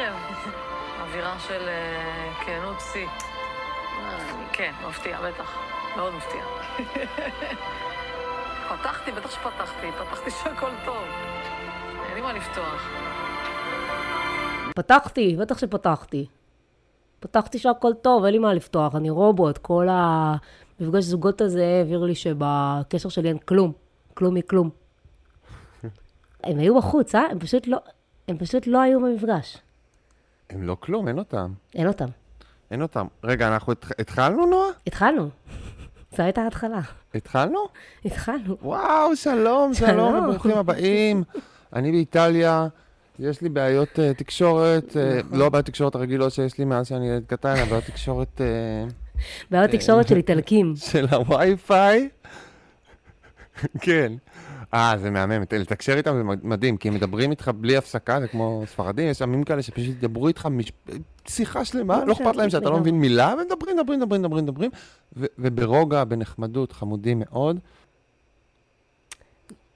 הערב. אווירה של אה, כנות שיא. כן, מפתיע, בטח. מאוד מפתיע. פתחתי, בטח שפתחתי. פתחתי שהכל טוב. אין לי מה לפתוח. פתחתי, בטח שפתחתי. פתחתי שהכל טוב, אין לי מה לפתוח, אני רובוט. כל המפגש זוגות הזה העביר לי שבקשר שלי אין כלום. כלום מכלום. הם היו בחוץ, אה? הם פשוט לא, הם פשוט לא היו במפגש. הם לא כלום, אין אותם. אין אותם. אין אותם. רגע, אנחנו התח... התחלנו, נועה? התחלנו. זו הייתה ההתחלה. התחלנו? התחלנו. וואו, שלום, שלום. וברוכים הבאים. אני באיטליה, יש לי בעיות uh, תקשורת, uh, לא בעיות תקשורת הרגילות שיש לי מאז שאני ילד קטן, אלא בעיות תקשורת uh, בעיות תקשורת של איטלקים. של הווי-פיי. כן. אה, זה מהמם, לתקשר איתם זה מדהים, כי הם מדברים איתך בלי הפסקה, זה כמו ספרדים, יש עמים כאלה שפשוט ידברו איתך מש... שיחה שלמה, לא אכפת להם שאתה לא מבין מילה, ומדברים, מדברים, מדברים, מדברים, מדברים, ו- וברוגע, בנחמדות, חמודים מאוד.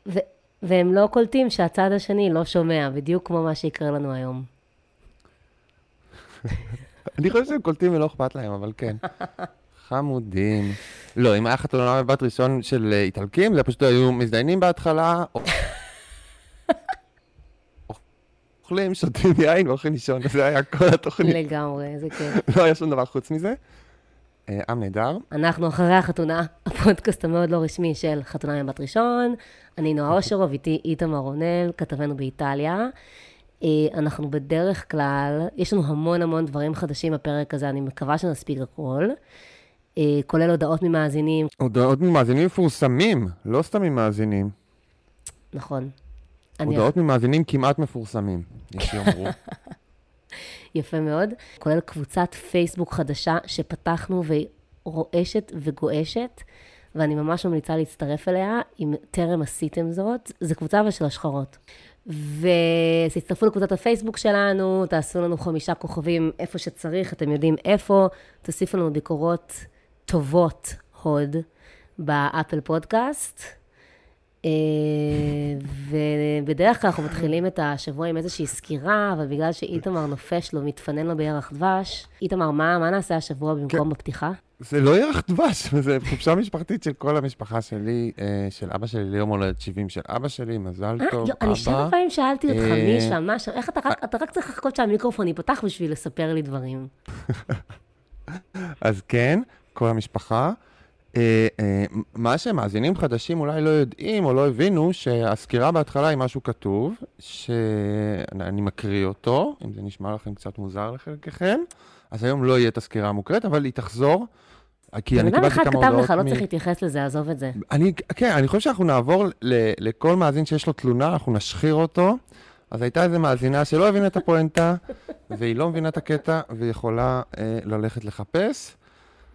ו- והם לא קולטים שהצד השני לא שומע, בדיוק כמו מה שיקרה לנו היום. אני חושב שהם קולטים ולא אכפת להם, אבל כן. חמודים. לא, אם היה חתונה בבת ראשון של אה, איטלקים, זה פשוט היו מזדיינים בהתחלה, או- אוכלים, שותים יין והולכים לישון, זה היה כל התוכנית. לגמרי, זה כיף. לא היה שום דבר חוץ מזה. אה, עם נהדר. אנחנו אחרי החתונה, הפודקאסט המאוד לא רשמי של חתונה מבת ראשון. אני נועה אושרוב, איתי איתמר רונל, כתבנו באיטליה. אה, אנחנו בדרך כלל, יש לנו המון המון דברים חדשים בפרק הזה, אני מקווה שנספיק הכל. אה, כולל הודעות ממאזינים, הודעות ממאזינים מפורסמים, לא סתם ממאזינים. נכון. הודעות ממאזינים כמעט מפורסמים, יש שיאמרו. יפה מאוד. כולל קבוצת פייסבוק חדשה שפתחנו והיא רועשת וגועשת, ואני ממש ממליצה להצטרף אליה, אם טרם עשיתם זאת. זו קבוצה אבל של השחרות. ותצטרפו לקבוצת הפייסבוק שלנו, תעשו לנו חמישה כוכבים איפה שצריך, אתם יודעים איפה, תוסיפו לנו ביקורות טובות, הוד, באפל פודקאסט. אה, ובדרך כלל אנחנו מתחילים את השבוע עם איזושהי סקירה, אבל בגלל שאיתמר נופש לו, מתפנן לו בירח דבש, איתמר, מה, מה נעשה השבוע במקום בפתיחה? זה לא ירח דבש, זה חופשה משפחתית של כל המשפחה שלי, אה, של אבא שלי ליום הולדת 70 של אבא שלי, מזל אה, טוב, יו, אני אבא. פעמים שאלתי אותך מי שם, מה שם, איך אתה רק, אתה רק צריך לחכות שהמיקרופון ייפתח בשביל לספר לי דברים. אז כן, כל המשפחה. אה, אה, מה שמאזינים חדשים אולי לא יודעים או לא הבינו, שהסקירה בהתחלה היא משהו כתוב, שאני מקריא אותו, אם זה נשמע לכם קצת מוזר לחלקכם, אז היום לא יהיה את הסקירה המוקראת, אבל היא תחזור, כי בן אני אדם קיבלתי אחד כמה כתב הודעות לך, לא מ- צריך להתייחס לזה, עזוב את זה. אני, כן, אני חושב שאנחנו נעבור ל, לכל מאזין שיש לו תלונה, אנחנו נשחיר אותו. אז הייתה איזו מאזינה שלא הבינה את הפואנטה, והיא לא מבינה את הקטע, והיא יכולה אה, ללכת לחפש.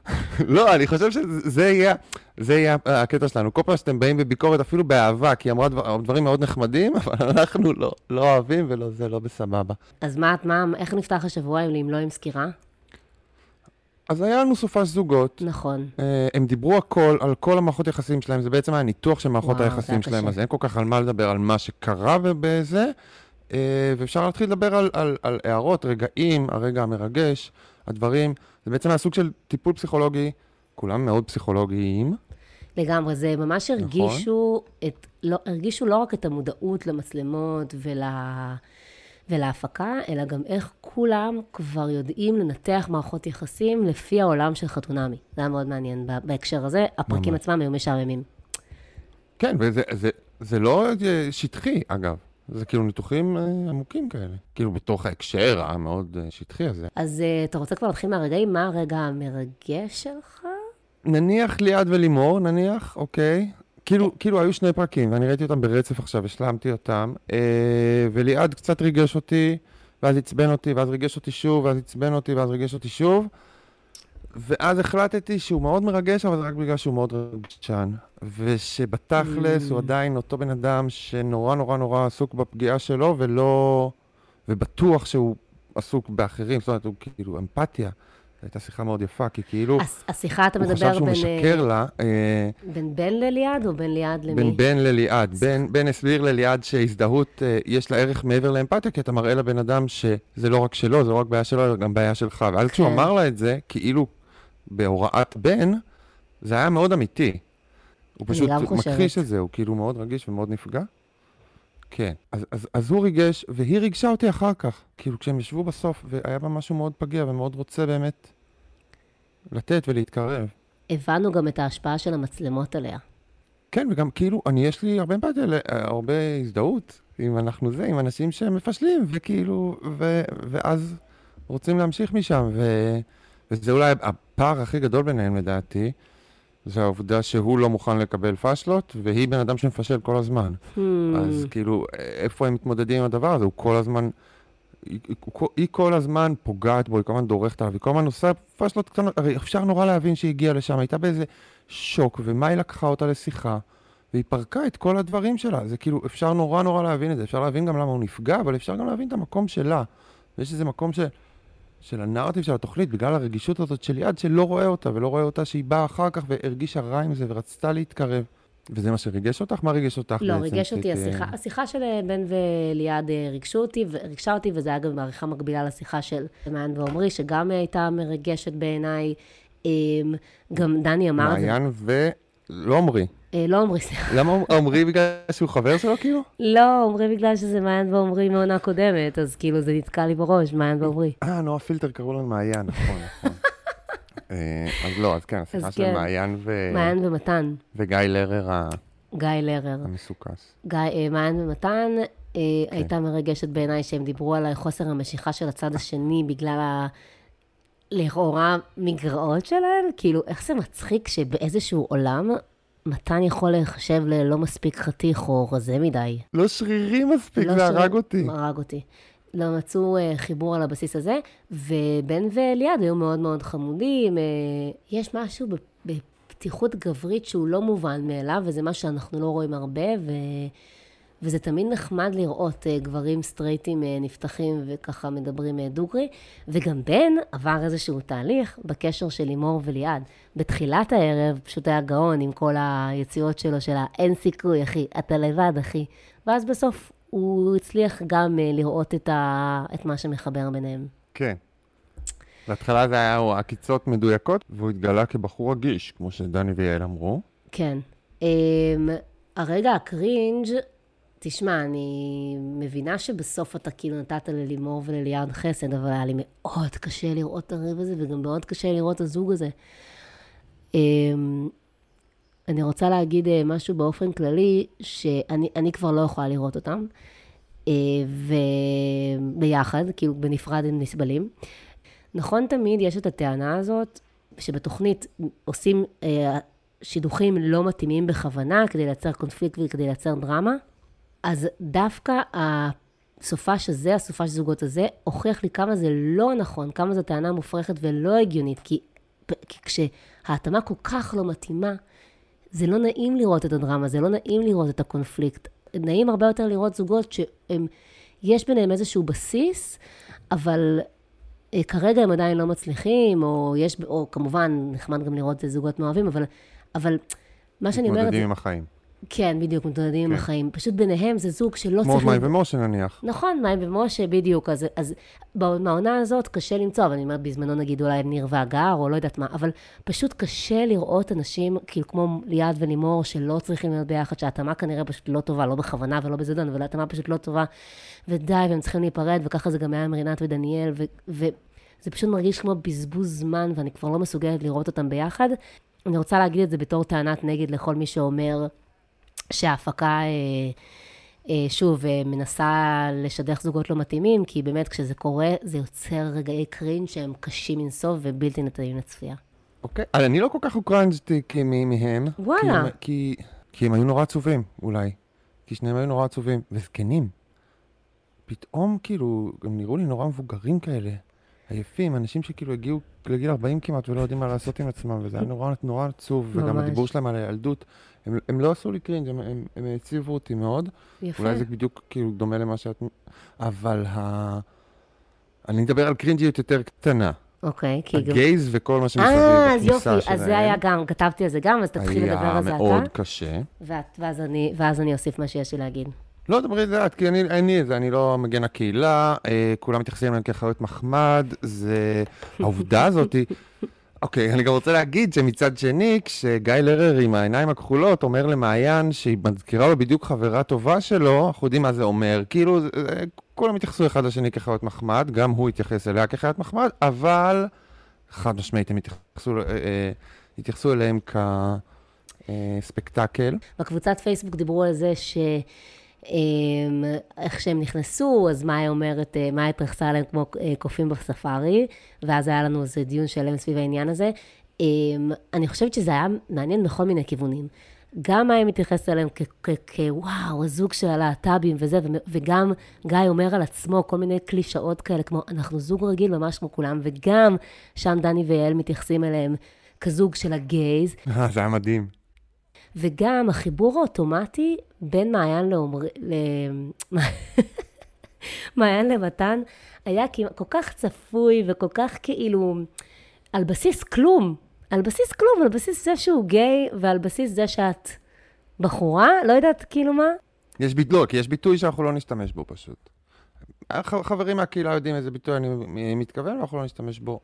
לא, אני חושב שזה יהיה, זה יהיה הקטע שלנו. כל פעם שאתם באים בביקורת, אפילו באהבה, כי היא אמרה דבר, דברים מאוד נחמדים, אבל אנחנו לא, לא אוהבים ולא, זה לא בסבבה. אז מה, מה, איך נפתח השבוע אם לא עם סקירה? אז היה לנו סופש זוגות. נכון. אה, הם דיברו הכל, על כל המערכות יחסים שלהם, זה בעצם היה ניתוח של מערכות וואו, היחסים שלהם, קשה. אז אין כל כך על מה לדבר, על מה שקרה ובזה, אה, ואפשר להתחיל לדבר על, על, על הערות, רגעים, הרגע המרגש, הדברים, זה בעצם היה סוג של טיפול פסיכולוגי, כולם מאוד פסיכולוגיים, לגמרי, זה נכון. ממש הרגישו, את, לא, הרגישו לא רק את המודעות למצלמות ול, ולהפקה, אלא גם איך כולם כבר יודעים לנתח מערכות יחסים לפי העולם של חתונמי. זה היה מאוד מעניין בהקשר הזה. הפרקים ממש. עצמם היו משעממים. כן, וזה זה, זה לא שטחי, אגב, זה כאילו ניתוחים אה, עמוקים כאלה, כאילו בתוך ההקשר המאוד אה, שטחי הזה. אז אה, אתה רוצה כבר להתחיל מהרגעים? מה הרגע המרגש שלך? נניח ליעד ולימור, נניח, אוקיי. כאילו, כאילו היו שני פרקים, ואני ראיתי אותם ברצף עכשיו, השלמתי אותם, אה, וליעד קצת ריגש אותי, ואז עצבן אותי, ואז ריגש אותי שוב, ואז עצבן אותי, ואז ריגש אותי שוב, ואז החלטתי שהוא מאוד מרגש, אבל זה רק בגלל שהוא מאוד רגשן. ושבתכלס Mm. הוא עדיין אותו בן אדם שנורא נורא נורא עסוק בפגיעה שלו, ולא... ובטוח שהוא עסוק באחרים, זאת אומרת, הוא כאילו אמפתיה. הייתה שיחה מאוד יפה, כי כאילו, השיחה, אתה הוא מדבר חשב שהוא בין, משקר לה. אה, בין בן לליעד או בין ליעד למי? בין בן לליעד. בן הסביר לליעד שהזדהות, אה, יש לה ערך מעבר לאמפתיה, כי אתה מראה לבן אדם שזה לא רק שלו, זה לא רק בעיה שלו, אלא גם בעיה שלך. ואז כשהוא כן. אמר לה את זה, כאילו בהוראת בן, זה היה מאוד אמיתי. הוא פשוט. מכחיש את זה, הוא כאילו מאוד רגיש ומאוד נפגע. כן. אז, אז, אז הוא ריגש, והיא ריגשה אותי אחר כך. כאילו, כשהם ישבו בסוף, והיה בה משהו מאוד פגיע ומאוד רוצה באמת לתת ולהתקרב. הבנו גם את ההשפעה של המצלמות עליה. כן, וגם כאילו, אני, יש לי הרבה אמפתיה, הרבה הזדהות, אם אנחנו זה, עם אנשים שהם מפשלים, וכאילו, ו, ואז רוצים להמשיך משם, ו, וזה אולי הפער הכי גדול ביניהם לדעתי, זה העובדה שהוא לא מוכן לקבל פשלות, והיא בן אדם שמפשל כל הזמן. Hmm, אז כאילו, איפה הם מתמודדים עם הדבר הזה? הוא כל הזמן, היא, היא, היא כל הזמן פוגעת בו, היא כל הזמן דורכת עליו, היא כל הזמן עושה פשלות קטנות, הרי אפשר נורא להבין שהיא הגיעה לשם, הייתה באיזה שוק, ומה היא לקחה אותה לשיחה, והיא פרקה את כל הדברים שלה. זה כאילו, אפשר נורא נורא להבין את זה, אפשר להבין גם למה הוא נפגע, אבל אפשר גם להבין את המקום שלה. ויש איזה מקום של, של הנרטיב של התוכנית, בגלל הרגישות הזאת של יד שלא רואה אותה, ולא רואה אותה שהיא באה אחר כך והרגישה רע עם זה ורצתה להתקרב. וזה מה שריגש אותך? מה ריגש אותך לא, בעצם? ריגש אותי שאת, אה, השיחה. השיחה של אה, בן וליעד אה, ריגשו אותי, וריגשה אותי, וזה היה גם בעריכה מקבילה לשיחה של מעיין ועומרי, שגם הייתה מרגשת בעיניי. אה, גם דני אמר את זה. מעיין ו... לא עמרי. אה, לא עומרי, סליחה. למה עמרי בגלל שהוא חבר שלו כאילו? לא, עומרי בגלל שזה מעיין ועומרי מעונה קודמת, אז כאילו זה נתקע לי בראש, מעיין ועומרי. אה, נועה פילטר קראו לנו מעיין, נכון, נכון. אה, אז לא, אז כן, השיחה של כן. מעיין ו- מעיין ומתן, וגיא לרר ה- גיא לרר. המסוכס. אה, מעיין ומתן אה, הייתה מרגשת בעיניי שהם דיברו על חוסר המשיכה של הצד השני בגלל ה... לכאורה מגרעות שלהם, כאילו, איך זה מצחיק שבאיזשהו עולם מתן יכול להיחשב ללא מספיק חתיך או רזה מדי. לא שרירי מספיק, לא זה שיר- הרג אותי. הרג אותי. לא מצאו uh, חיבור על הבסיס הזה, ובן וליעד היו מאוד מאוד חמודים. Uh, יש משהו בפתיחות גברית שהוא לא מובן מאליו, וזה משהו שאנחנו לא רואים הרבה, ו... וזה תמיד נחמד לראות uh, גברים סטרייטים uh, נפתחים וככה מדברים uh, דוגרי. וגם בן עבר איזשהו תהליך בקשר של לימור וליעד. בתחילת הערב פשוט היה גאון עם כל היציאות שלו, של ה"אין סיכוי, אחי, אתה לבד, אחי". ואז בסוף הוא הצליח גם לראות את, ה... את מה שמחבר ביניהם. כן. בהתחלה זה היה עקיצות מדויקות, והוא התגלה כבחור רגיש, כמו שדני ויעל אמרו. כן. Um, הרגע הקרינג', תשמע, אני מבינה שבסוף אתה כאילו נתת ללימור ולליארד חסד, אבל היה לי מאוד קשה לראות את הריב הזה, וגם מאוד קשה לראות את הזוג הזה. Um, אני רוצה להגיד uh, משהו באופן כללי, שאני אני כבר לא יכולה לראות אותם, uh, וביחד, כאילו בנפרד הם נסבלים. נכון תמיד יש את הטענה הזאת, שבתוכנית עושים אה, שידוכים לא מתאימים בכוונה, כדי לייצר קונפליקט וכדי לייצר דרמה, אז דווקא הסופש הזה, הסופש זוגות הזה, הוכיח לי כמה זה לא נכון, כמה זו טענה מופרכת ולא הגיונית, כי, כי כשההתאמה כל כך לא מתאימה, זה לא נעים לראות את הדרמה, זה לא נעים לראות את הקונפליקט. נעים הרבה יותר לראות זוגות שהם, יש ביניהם איזשהו בסיס, אבל אה, כרגע הם עדיין לא מצליחים, או יש, או כמובן, נחמד גם לראות זוגות מאוהבים, אבל, אבל מה שאני אומרת, מתמודדים עם החיים. כן, בדיוק, מתמודדים עם כן. החיים. פשוט ביניהם זה זוג שלא כמו צריך... מים ומשה נניח. נכון, מים ומשה, בדיוק. אז, אז מהעונה הזאת קשה למצוא, אבל אני אומרת, בזמנו נגיד אולי ניר והגר, או לא יודעת מה, אבל פשוט קשה לראות אנשים, כאילו כמו ליעד ולימור, שלא צריכים להיות ביחד, שההתאמה כנראה פשוט לא טובה, לא בכוונה ולא בזדון, אבל ההתאמה פשוט לא טובה, ודי, והם צריכים להיפרד, וככה זה גם היה עם רינת ודניאל, ו... וזה פשוט מרגיש כמו בזבוז זמן, ואני כבר לא מסוגלת לראות אותם ביחד. אני רוצה להגיד את זה בתור טענת נגד לכל מי שאומר שההפקה... אה, אה, שוב, אה, מנסה לשדך זוגות לא מתאימים, כי באמת כשזה קורה, זה יוצר רגעי קרין שהם קשים מנשוא ובלתי ניתנים לצפייה. אוקיי. אבל אני לא כל כך הוקרנג'תי כמי מהם. וואלה. כי הם- כי, כי הם היו נורא עצובים, אולי. כי שניהם היו נורא עצובים, וזקנים. פתאום, כאילו, גם נראו לי נורא מבוגרים כאלה. עייפים, אנשים שכאילו הגיעו לגיל 40 כמעט ולא יודעים מה לעשות עם עצמם, וזה היה נורא, נורא עצוב, וגם ממש. הדיבור שלהם על הילדות, הם, הם לא עשו לי קרינג', הם, הם, הם העציבו אותי מאוד. יפה. אולי זה בדיוק כאילו דומה למה שאת... אבל ה... אני מדבר על קרינג'יות יותר קטנה. אוקיי, כי. הגייז וכל מה שמסביב אה, אז בכניסה יופי, שלהם. אז זה היה גם, כתבתי על זה גם, אז תתחיל לדבר על זה היה אתה. מאוד קשה. ואת- ואז אני- ואז אני אוסיף מה שיש לי להגיד. לא, דברי את זה את, כי אני, את זה, אני לא מגן הקהילה, אה, כולם מתייחסים אליהם כאחריות מחמד, זה... העובדה הזאת היא... אוקיי, אני גם רוצה להגיד שמצד שני, כשגיא לרר עם העיניים הכחולות אומר למעיין שהיא מזכירה לו בדיוק חברה טובה שלו, אנחנו יודעים מה זה אומר. כאילו, כולם התייחסו אחד לשני כחיות מחמד, גם הוא התייחס אליה כחיית מחמד, אבל חד משמעית הם התייחסו, אה, אה, התייחסו אליהם כספקטקל. בקבוצת פייסבוק דיברו על זה ש... אמ, איך שהם נכנסו, אז מאיה אומרת, אה, מאיה התייחסה אליהם כמו אה, קופים בספארי, ואז היה לנו איזה דיון שלם סביב העניין הזה. אמ, אני חושבת שזה היה מעניין בכל מיני כיוונים. גם מאיה מתייחסת אליהם כוואו, הזוג של הלהט"בים וזה, וגם גיא אומר על עצמו כל מיני קלישאות כאלה, כמו אנחנו זוג רגיל ממש כמו כולם, וגם שם דני ויעל מתייחסים אליהם כזוג של הגייז. אה, זה היה מדהים. וגם החיבור האוטומטי בין מעיין לעומר... מעיין למתן היה כל כך צפוי וכל כך כאילו על בסיס כלום. על בסיס כלום, על בסיס זה שהוא גיי ועל בסיס זה שאת בחורה, לא יודעת כאילו מה. יש ביטוי, לא, כי יש ביטוי שאנחנו לא נשתמש בו פשוט. חברים מהקהילה יודעים איזה ביטוי אני מתכוון, ואנחנו לא נשתמש בו.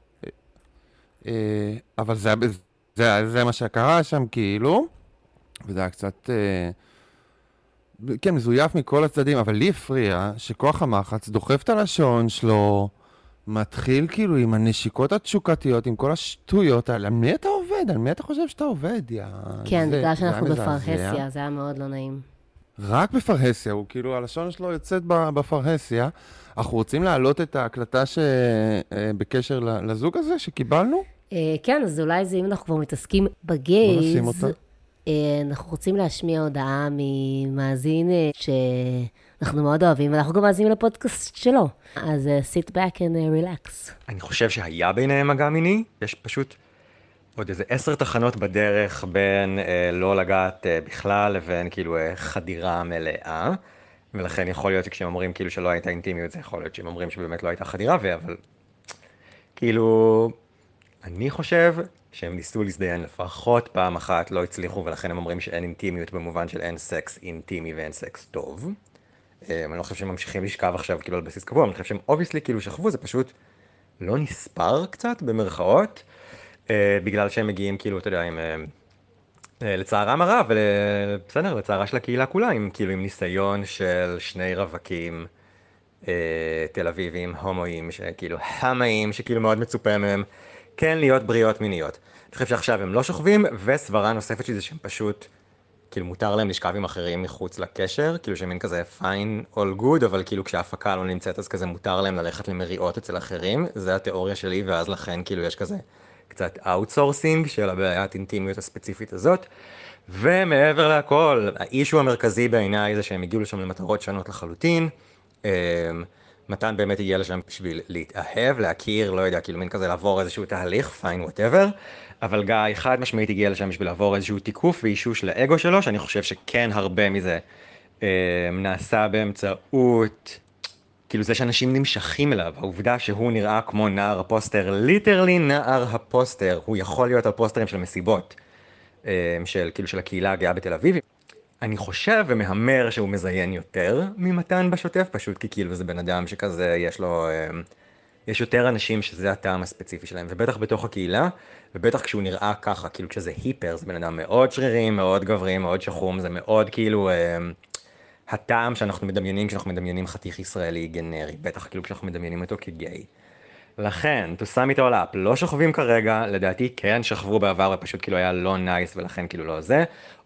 אה, אבל זה, היה- זה, זה מה שקרה שם, כאילו, וזה היה קצת, אה, כן, מזויף מכל הצדדים, אבל לי הפריע שכוח המחץ דוחף את הלשון שלו, מתחיל כאילו עם הנשיקות התשוקתיות, עם כל השטויות האלה. על מי אתה עובד? על מי אתה חושב שאתה עובד? יא... כן, זה- בגלל שאנחנו. בפרהסיה, זה היה מאוד לא נעים. רק בפרהסיה, הוא כאילו, הלשון שלו יוצאת בפרהסיה. אנחנו רוצים להעלות את ההקלטה שבקשר לזוג הזה שקיבלנו? אה, כן, אז אולי זה אם אנחנו כבר מתעסקים בגייז. אה, אנחנו רוצים להשמיע הודעה ממאזין אה, שאנחנו מאוד אוהבים, ואנחנו גם מאזינים לפודקאסט שלו. אז אה, sit back and אה, relax. אני חושב שהיה ביניהם מגע מיני, יש פשוט עוד איזה עשר תחנות בדרך בין אה, לא לגעת אה, בכלל לבין כאילו אה, חדירה מלאה, ולכן יכול להיות שכשהם אומרים כאילו שלא הייתה אינטימיות, זה יכול להיות שהם אומרים שבאמת לא הייתה חדירה, ו- אבל כאילו, אני חושב שהם ניסו להזדיין לפחות פעם אחת, לא הצליחו, ולכן הם אומרים שאין אינטימיות במובן של אין סקס אינטימי ואין סקס טוב. אה, אני לא חושב שהם ממשיכים לשכב עכשיו כאילו על בסיס קבוע, אני חושב שהם obviously כאילו שכבו, זה פשוט לא נספר קצת במרכאות, אה, בגלל שהם מגיעים כאילו, אתה יודע, עם... אה, אה, לצערם הרב, ובסדר, לצערה של הקהילה כולה, עם כאילו עם ניסיון של שני רווקים תל אביבים, הומואים, שכאילו המאים, שכאילו מאוד מצופה מהם כן להיות בריות מיניות. אני חושב שעכשיו הם לא שוכבים, וסברה נוספת של זה שהם פשוט, כאילו מותר להם לשכב עם אחרים מחוץ לקשר, כאילו שהם מין כזה fine all good, אבל כאילו כשההפקה לא נמצאת אז כזה מותר להם ללכת למריעות אצל אחרים, זה התיאוריה שלי, ואז לכן כאילו יש כזה קצת outsourcing של הבעיית אינטימיות הספציפית הזאת. ומעבר לכל, ה issue המרכזי בעיניי זה שהם הגיעו לשם למטרות שונות לחלוטין. מתן באמת הגיע לשם בשביל להתאהב, להכיר, לא יודע, כאילו מין כזה לעבור איזשהו תהליך, fine whatever, אבל גיא חד משמעית הגיע לשם בשביל לעבור איזשהו תיקוף ואישוש לאגו שלו, שאני חושב שכן הרבה מזה אמ, נעשה באמצעות, כאילו זה שאנשים נמשכים אליו, העובדה שהוא נראה כמו נער הפוסטר, literally נער הפוסטר, הוא יכול להיות על פוסטרים של מסיבות, אמ, של כאילו של הקהילה הגאה בתל אביב. אני חושב ומהמר שהוא מזיין יותר ממתן בשוטף, פשוט כי כאילו זה בן אדם שכזה יש לו, אמ, יש יותר אנשים שזה הטעם הספציפי שלהם, ובטח בתוך הקהילה, ובטח כשהוא נראה ככה, כאילו כשזה היפר, זה בן אדם מאוד שרירי, מאוד גברי, מאוד שחום, זה מאוד כאילו אמ, הטעם שאנחנו מדמיינים כשאנחנו מדמיינים חתיך ישראלי גנרי, בטח כאילו כשאנחנו מדמיינים אותו כגיי. לכן, to sum it all up, לא שוכבים כרגע, לדעתי כן שכבו בעבר ופשוט כאילו היה לא נייס ולכן כאילו לא זה,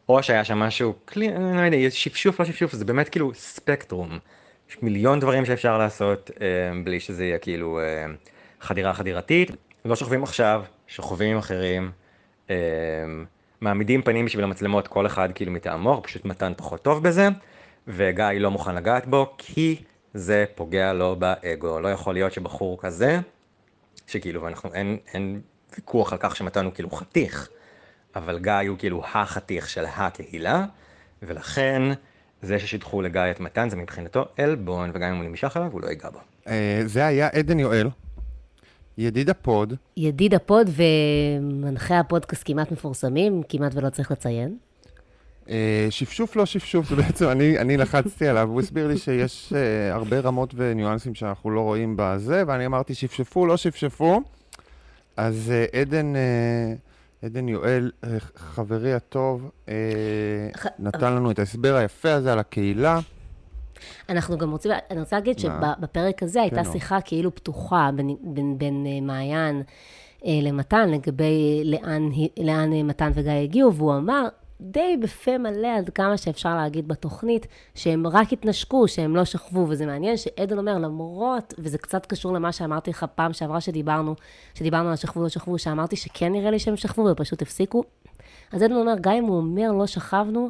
או שהיה שם משהו, קלי, אני לא יודע, שפשוף לא שפשוף, זה באמת כאילו ספקטרום. יש מיליון דברים שאפשר לעשות אה, בלי שזה יהיה כאילו אה, חדירה חדירתית. לא שוכבים עכשיו, שוכבים עם אחרים, אה, מעמידים פנים בשביל המצלמות, כל אחד כאילו מטעמו, פשוט מתן פחות טוב בזה, וגיא לא מוכן לגעת בו, כי זה פוגע לו באגו. לא יכול להיות שבחור כזה, שכאילו, ואנחנו, אין, אין ויכוח על כך שמתן הוא כאילו חתיך, אבל גיא הוא כאילו החתיך של הקהילה, ולכן זה ששידכו לגיא את מתן זה מבחינתו עלבון, וגם אם הוא נמשך אליו הוא לא ייגע בו. אה, זה היה עדן יואל, ידיד הפוד, ידיד ה pod ומנחה הפודקאסט כמעט מפורסמים, כמעט ולא צריך לציין. אה, שפשוף לא שפשוף, זה בעצם, אני, אני לחצתי עליו, הוא הסביר לי שיש אה, הרבה רמות וניואנסים שאנחנו לא רואים בזה, ואני אמרתי שפשפו, לא שפשפו. אז אה, עדן, אה, עדן יואל, אה, חברי הטוב, אה, ח- נתן לנו את ההסבר היפה הזה על הקהילה. אנחנו גם רוצים, אני רוצה להגיד? שבפרק הזה הייתה כן, שיחה כאילו פתוחה בין, בין, בין אה, מעיין למתן, לגבי לאן, לאן מתן וגיא הגיעו, והוא אמר די בפה מלא עד כמה שאפשר להגיד בתוכנית, שהם רק התנשקו, שהם לא שכבו, וזה מעניין שעדן אומר, למרות, וזה קצת קשור למה שאמרתי לך פעם שעברה שדיברנו, שדיברנו על שכבו לא שכבו, שאמרתי שכן נראה לי שהם שכבו ופשוט הפסיקו. אז עדן אומר, גם אם הוא אומר לא שכבנו,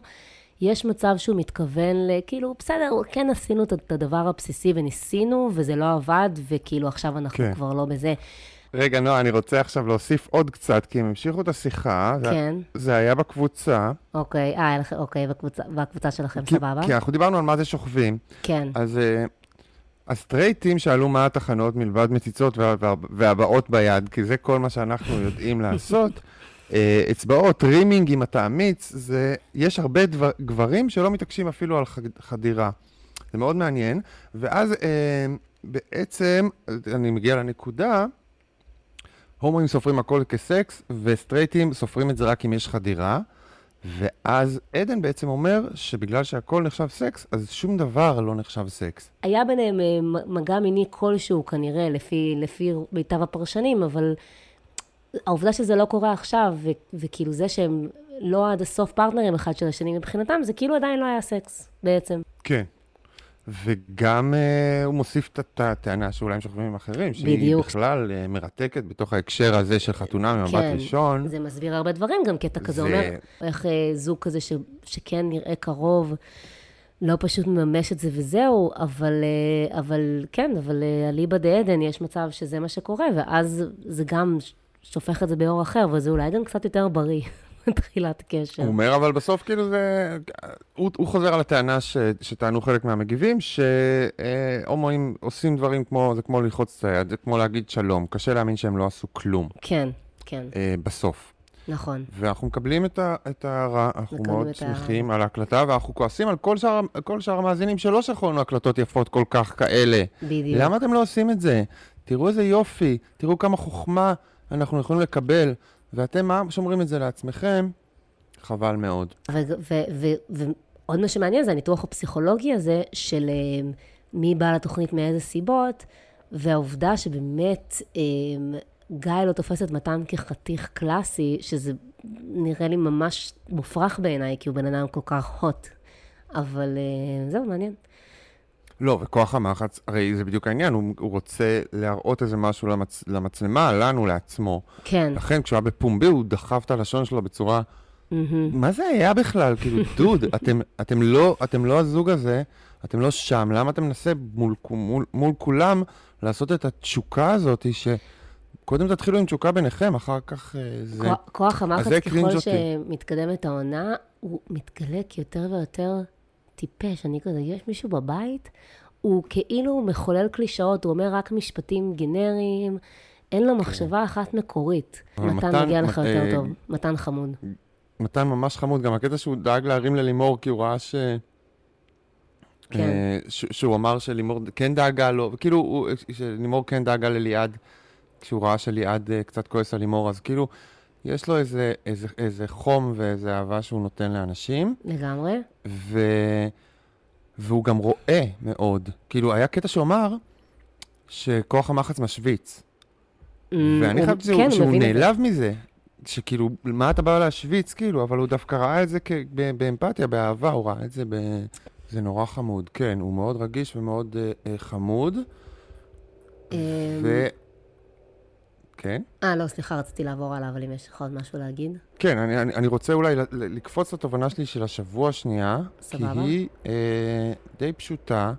יש מצב שהוא מתכוון ל... כאילו, בסדר, כן עשינו את הדבר הבסיסי וניסינו, וזה לא עבד, וכאילו עכשיו אנחנו כן. כבר לא בזה. רגע, נועה, אני רוצה עכשיו להוסיף עוד קצת, כי הם המשיכו את השיחה. כן. זה היה בקבוצה. אוקיי, אה, אוקיי, בקבוצה, בקבוצה שלכם, כי- סבבה? כי אנחנו דיברנו על מה זה שוכבים. כן. אז אה, הסטרייטים שאלו מה התחנות מלבד מציצות וה- וה- והבאות ביד, כי זה כל מה שאנחנו יודעים לעשות. אה, אצבעות, rimming אם אתה אמיץ, זה, יש הרבה דבר, גברים שלא מתעקשים אפילו על חד- חדירה. זה מאוד מעניין. ואז אה, בעצם, אני מגיע לנקודה, הומואים סופרים הכל כסקס, וסטרייטים סופרים את זה רק אם יש חדירה. ואז עדן בעצם אומר שבגלל שהכל נחשב סקס, אז שום דבר לא נחשב סקס. היה ביניהם אה, מגע מיני כלשהו, כנראה, לפי, לפי מיטב הפרשנים, אבל העובדה שזה לא קורה עכשיו, ו- וכאילו זה שהם לא עד הסוף פרטנרים אחד של השני מבחינתם, זה כאילו עדיין לא היה סקס, בעצם. כן. וגם uh, הוא מוסיף את הטענה שאולי הם שוכבים עם אחרים, שהיא בדיוק. בכלל uh, מרתקת בתוך ההקשר הזה של חתונה ממבט כן. ראשון. זה מסביר הרבה דברים, גם קטע כזה זה- אומר, איך אה, זוג כזה ש, שכן נראה קרוב, לא פשוט מממש את זה וזהו, אבל, אה, אבל כן, אבל אליבא דעדן יש מצב שזה מה שקורה, ואז זה גם שופך את זה באור אחר, וזה אולי גם קצת יותר בריא בתחילת קשר. הוא אומר, אבל בסוף כאילו זה... הוא, הוא חוזר על הטענה ש, שטענו חלק מהמגיבים, שהומואים עושים דברים כמו, זה כמו ללחוץ את היד, זה כמו להגיד שלום. קשה להאמין שהם לא עשו כלום כן, כן, אה, בסוף. נכון. ואנחנו מקבלים את, ה, את ההערה, אנחנו מאוד. שמחים על ההקלטה, ואנחנו כועסים על כל שאר, כל שאר המאזינים שלא שלחו הקלטות יפות כל כך כאלה. בדיוק. למה אתם לא עושים את זה? תראו איזה יופי, תראו כמה חוכמה אנחנו יכולים לקבל, ואתם מה שומרים את זה לעצמכם? חבל מאוד. ועוד מה שמעניין זה הניתוח הפסיכולוגי הזה של אה, מי בא לתוכנית מאיזה סיבות, והעובדה שבאמת אה, גיא לא תופס את מתן כחתיך קלאסי, שזה נראה לי ממש מופרך בעיניי, כי הוא בן אדם כל כך הוט. אבל אה, זהו, מעניין. לא, וכוח המחץ, הרי זה בדיוק העניין, הוא, הוא רוצה להראות איזה משהו למצ, למצלמה, לנו, לעצמו. כן. לכן, כשהוא היה בפומבי, הוא דחף את הלשון שלו בצורה... מה זה היה בכלל? כאילו, דוד, אתם, אתם, לא, אתם לא הזוג הזה, אתם לא שם, למה אתה מנסה מול, מול, מול כולם לעשות את התשוקה הזאת, שקודם תתחילו עם תשוקה ביניכם, אחר כך אה, זה... כוח- המחץ, ככל. שמתקדמת העונה, הוא מתגלה כיותר ויותר טיפש. אני כזה, יש מישהו בבית? הוא כאילו מחולל קלישאות, הוא אומר רק משפטים גנריים, אין לו מחשבה אחת מקורית. כן. מתן מגיע לך אה, יותר טוב, מתן חמוד. מתן ממש חמוד, גם הקטע שהוא דאג להרים ללימור, כי הוא ראה ש... כן. אה, ש- שהוא אמר שלימור כן דאגה לו, וכאילו, הוא- שלימור כן דאגה לליעד, כשהוא ראה שליעד אה, קצת כועס על לימור, אז כאילו, יש לו איזה, איזה, איזה חום ואיזה אהבה שהוא נותן לאנשים, לגמרי. ו... והוא גם רואה מאוד. כאילו, היה קטע שהוא אמר שכוח המחץ משוויץ. ואני הוא- חשבתי שהוא, כן, הוא שהוא את זה. נעלב מזה. שכאילו, מה אתה בא להשוויץ, כאילו, אבל הוא דווקא ראה את זה כ- באמפתיה, באהבה, הוא ראה את זה ב... זה נורא חמוד, כן, הוא מאוד רגיש ומאוד אה, אה, חמוד. אמ, ו... כן? אה, לא, סליחה, רציתי לעבור עליו, אבל אם יש לך עוד משהו להגיד? כן, אני, אני, אני רוצה אולי לקפוץ לתובנה שלי של השבוע שנייה, סבבה. כי היא אה, די פשוטה.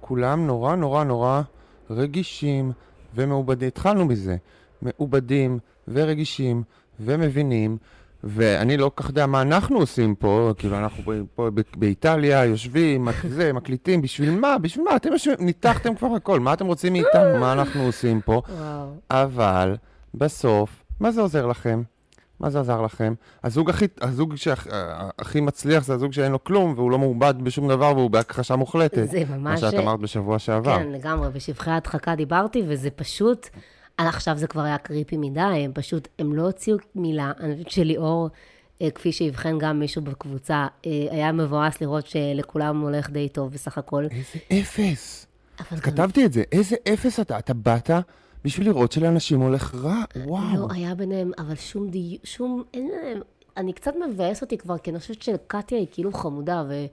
כולם נורא נורא נורא רגישים ומעובדים. התחלנו מזה. מעובדים ורגישים ומבינים, ואני לא כל כך יודע מה אנחנו עושים פה, כאילו אנחנו פה, באיטליה, יושבים, זה, מקליטים, בשביל מה? בשביל מה? אתם יושבים, ניתחתם כבר הכל, מה אתם רוצים מאיתנו? מה אנחנו עושים פה? אבל בסוף, מה זה עוזר לכם? מה זה עזר לכם? הזוג הכי, הזוג שהכי מצליח זה הזוג שאין לו כלום, והוא לא מעובד בשום דבר, והוא בהכחשה מוחלטת. זה מה ממש... שאת אמרת בשבוע שעבר. כן, לגמרי, בשבחי ההדחקה דיברתי, וזה פשוט, עד עכשיו זה כבר היה קריפי מדי, הם פשוט, הם לא הוציאו מילה. אני חושבת שליאור, אה, כפי שאבחן גם מישהו בקבוצה, אה, היה מבואס לראות שלכולם הולך די טוב בסך הכל. איזה אפס. אבל גם כתבתי את זה, איזה אפס אתה. אתה באת בשביל לראות שלאנשים הולך רע, וואו. לא היה ביניהם, אבל שום דיוק, שום, אין להם, אני קצת מבאס אותי כבר, כי אני חושבת שקטיה היא כאילו חמודה, ו,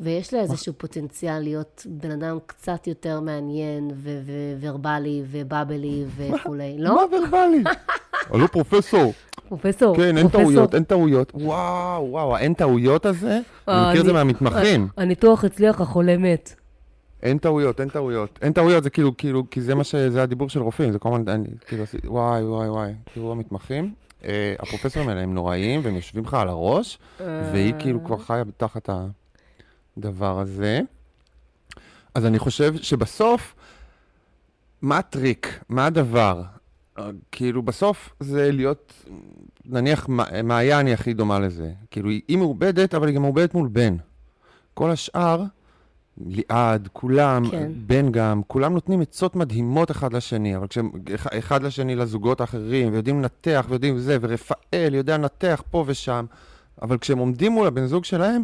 ויש לה איזשהו פוטנציאל להיות בן אדם קצת יותר מעניין, וורבלי, ובאבלי, וכולי. לא? מה ורבלי? הלו פרופסור. פרופסור, כן, אין. טעויות, אין טעויות. וואו, וואו, האין טעויות הזה, אני מכיר את זה מהמתמחים. הניתוח הצליח, החולה מת. אין טעויות, אין טעויות. אין טעויות זה כאילו, כאילו, כי זה מה ש... זה הדיבור של רופאים, זה כל הזמן, אני, כאילו, וואי, וואי, וואי, כאילו המתמחים. אה, הפרופסורים האלה הם נוראיים, והם יושבים לך על הראש, והיא כאילו כבר חיה תחת הדבר הזה. אז אני חושב שבסוף, מה הטריק? מה הדבר? אה, כאילו, בסוף זה להיות, נניח, מעיין היא הכי דומה לזה. כאילו, היא מעובדת, אבל היא גם מעובדת מול בן. כל השאר, ליעד, כולם, כן. בן גם, כולם נותנים עצות מדהימות אחד לשני, אבל כשהם, אח- אחד לשני לזוגות האחרים, ויודעים לנתח, ויודעים זה, ורפאל יודע לנתח פה ושם, אבל כשהם עומדים מול הבן זוג שלהם,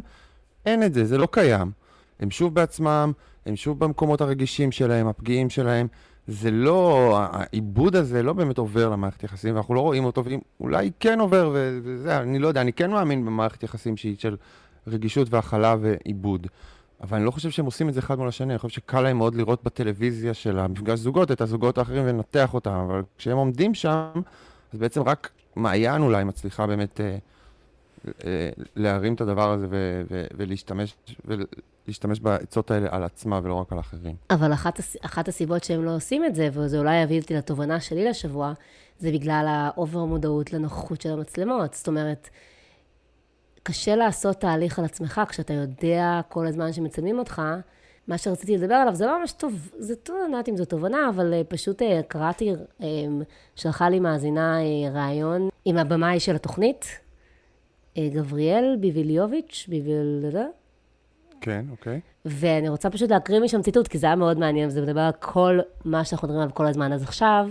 אין את זה, זה לא קיים. הם שוב בעצמם, הם שוב במקומות הרגישים שלהם, הפגיעים שלהם. זה לא, העיבוד הזה לא באמת עובר למערכת יחסים, ואנחנו לא רואים אותו, ואם, אולי כן עובר, וזה, אני לא יודע, אני כן מאמין במערכת יחסים שהיא של רגישות והכלה ועיבוד. אבל אני לא חושב שהם עושים את זה אחד מול השני, אני חושב שקל להם מאוד לראות בטלוויזיה של המפגש זוגות את הזוגות האחרים ולנתח אותם, אבל כשהם עומדים שם, אז בעצם רק מעיין אולי מצליחה באמת אה, להרים את הדבר הזה ו- ו- ולהשתמש, ולהשתמש בעצות האלה על עצמה ולא רק על אחרים. אבל אחת, אחת הסיבות שהם לא עושים את זה, וזה אולי יביא אותי לתובנה שלי לשבוע, זה בגלל האובר מודעות לנוכחות של המצלמות. זאת אומרת, קשה לעשות תהליך על עצמך כשאתה יודע כל הזמן שמצלמים אותך. מה שרציתי לדבר עליו זה לא ממש טוב, זה טוב, אני לא יודעת אם זו תובנה, אבל אה, פשוט אה, קראתי, אה, שלחה לי מאזינה אה, ראיון עם הבמאי של התוכנית, אה, גבריאל ביביליוביץ', ביביל... כן, אוקיי. ואני רוצה פשוט להקריא משם ציטוט, כי זה היה מאוד מעניין, וזה מדבר על כל מה שאנחנו מדברים עליו כל הזמן. אז עכשיו,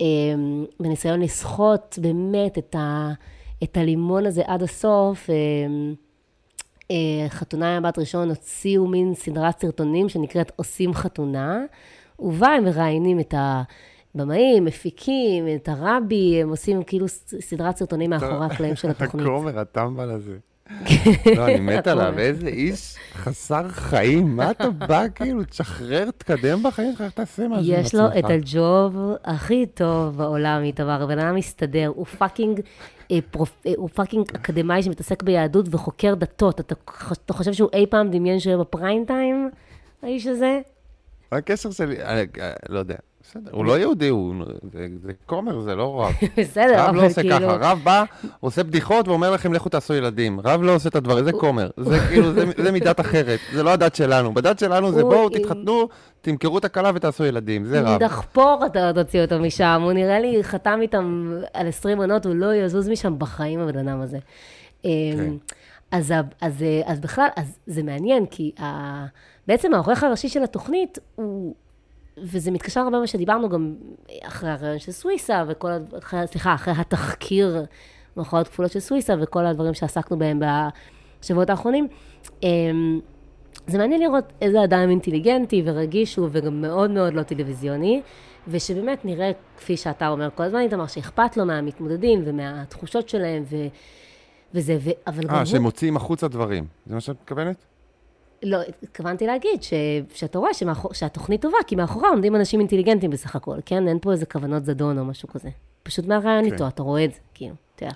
אמ, בניסיון לסחוט באמת את, ה, את הלימון הזה עד הסוף, אה, חתונה עם בת ראשון הוציאו מין סדרת סרטונים שנקראת עושים חתונה, ובה הם מראיינים את הבמאים, מפיקים, את הרבי, הם עושים כאילו סדרת סרטונים מאחורי הקלעים של התוכנית. הכומר הטמבל הזה. לא, אני מת עליו. איזה איש חסר חיים, מה אתה בא כאילו, תשחרר, תקדם בחיים שלך, איך תעשה משהו עם יש לו עצמך. את הג'וב הכי טוב בעולם, איתמר, הבן אדם מסתדר, הוא fucking, אה. אה, הוא fucking אקדמאי שמתעסק ביהדות וחוקר דתות. אתה, חושב שהוא אי פעם דמיין שהוא יהיה בפריים טיים, האיש הזה? הקשר שלי, אה, לא יודע, בסדר, הוא לא יהודי, הוא, זה, זה כומר, זה לא רב. בסדר, רב אבל לא עושה כאילו... ככה, רב בא, עושה בדיחות ואומר לכם, לכו תעשו ילדים. רב לא עושה את הדברים, זה כומר. זה כאילו, זה, זה מדת אחרת, זה לא הדת שלנו. בדת שלנו זה בואו, תתחתנו, תמכרו את הכלה ותעשו ילדים, זה רב. דחפור אתה תוציא אותו משם, הוא נראה לי חתם איתם על 20 עונות, הוא לא יזוז משם בחיים, הבן אדם הזה. כן. אמ, אז, ה- אז, אה, אז בכלל, אז זה מעניין, כי ה, בעצם העורך הראשי של התוכנית הוא, וזה מתקשר הרבה ממה שדיברנו גם אחרי הרעיון של סוויסה, וכל, אחרי, סליחה, אחרי התחקיר במחאות כפולות של סוויסה, וכל הדברים שעסקנו בהם בשבועות האחרונים. אמ, זה מעניין לראות איזה אדם אינטליגנטי ורגיש הוא, וגם מאוד מאוד לא טלוויזיוני, ושבאמת נראה, כפי שאתה אומר כל הזמן, איתמר, שאכפת לו מהמתמודדים ומהתחושות שלהם, ו... וזה, ו... אבל גם אה. שהם מוציאים החוצה דברים. זה מה שאת מתכוונת? לא, התכוונתי להגיד ש... שאתה רואה שמאחור... שהתוכנית טובה, כי מאחוריה עומדים אנשים אינטליגנטים בסך הכל, כן? אין פה איזה כוונות זדון או משהו כזה. פשוט מהרעיון כן. איתו, אתה רואה את זה, כאילו, אתה יודע.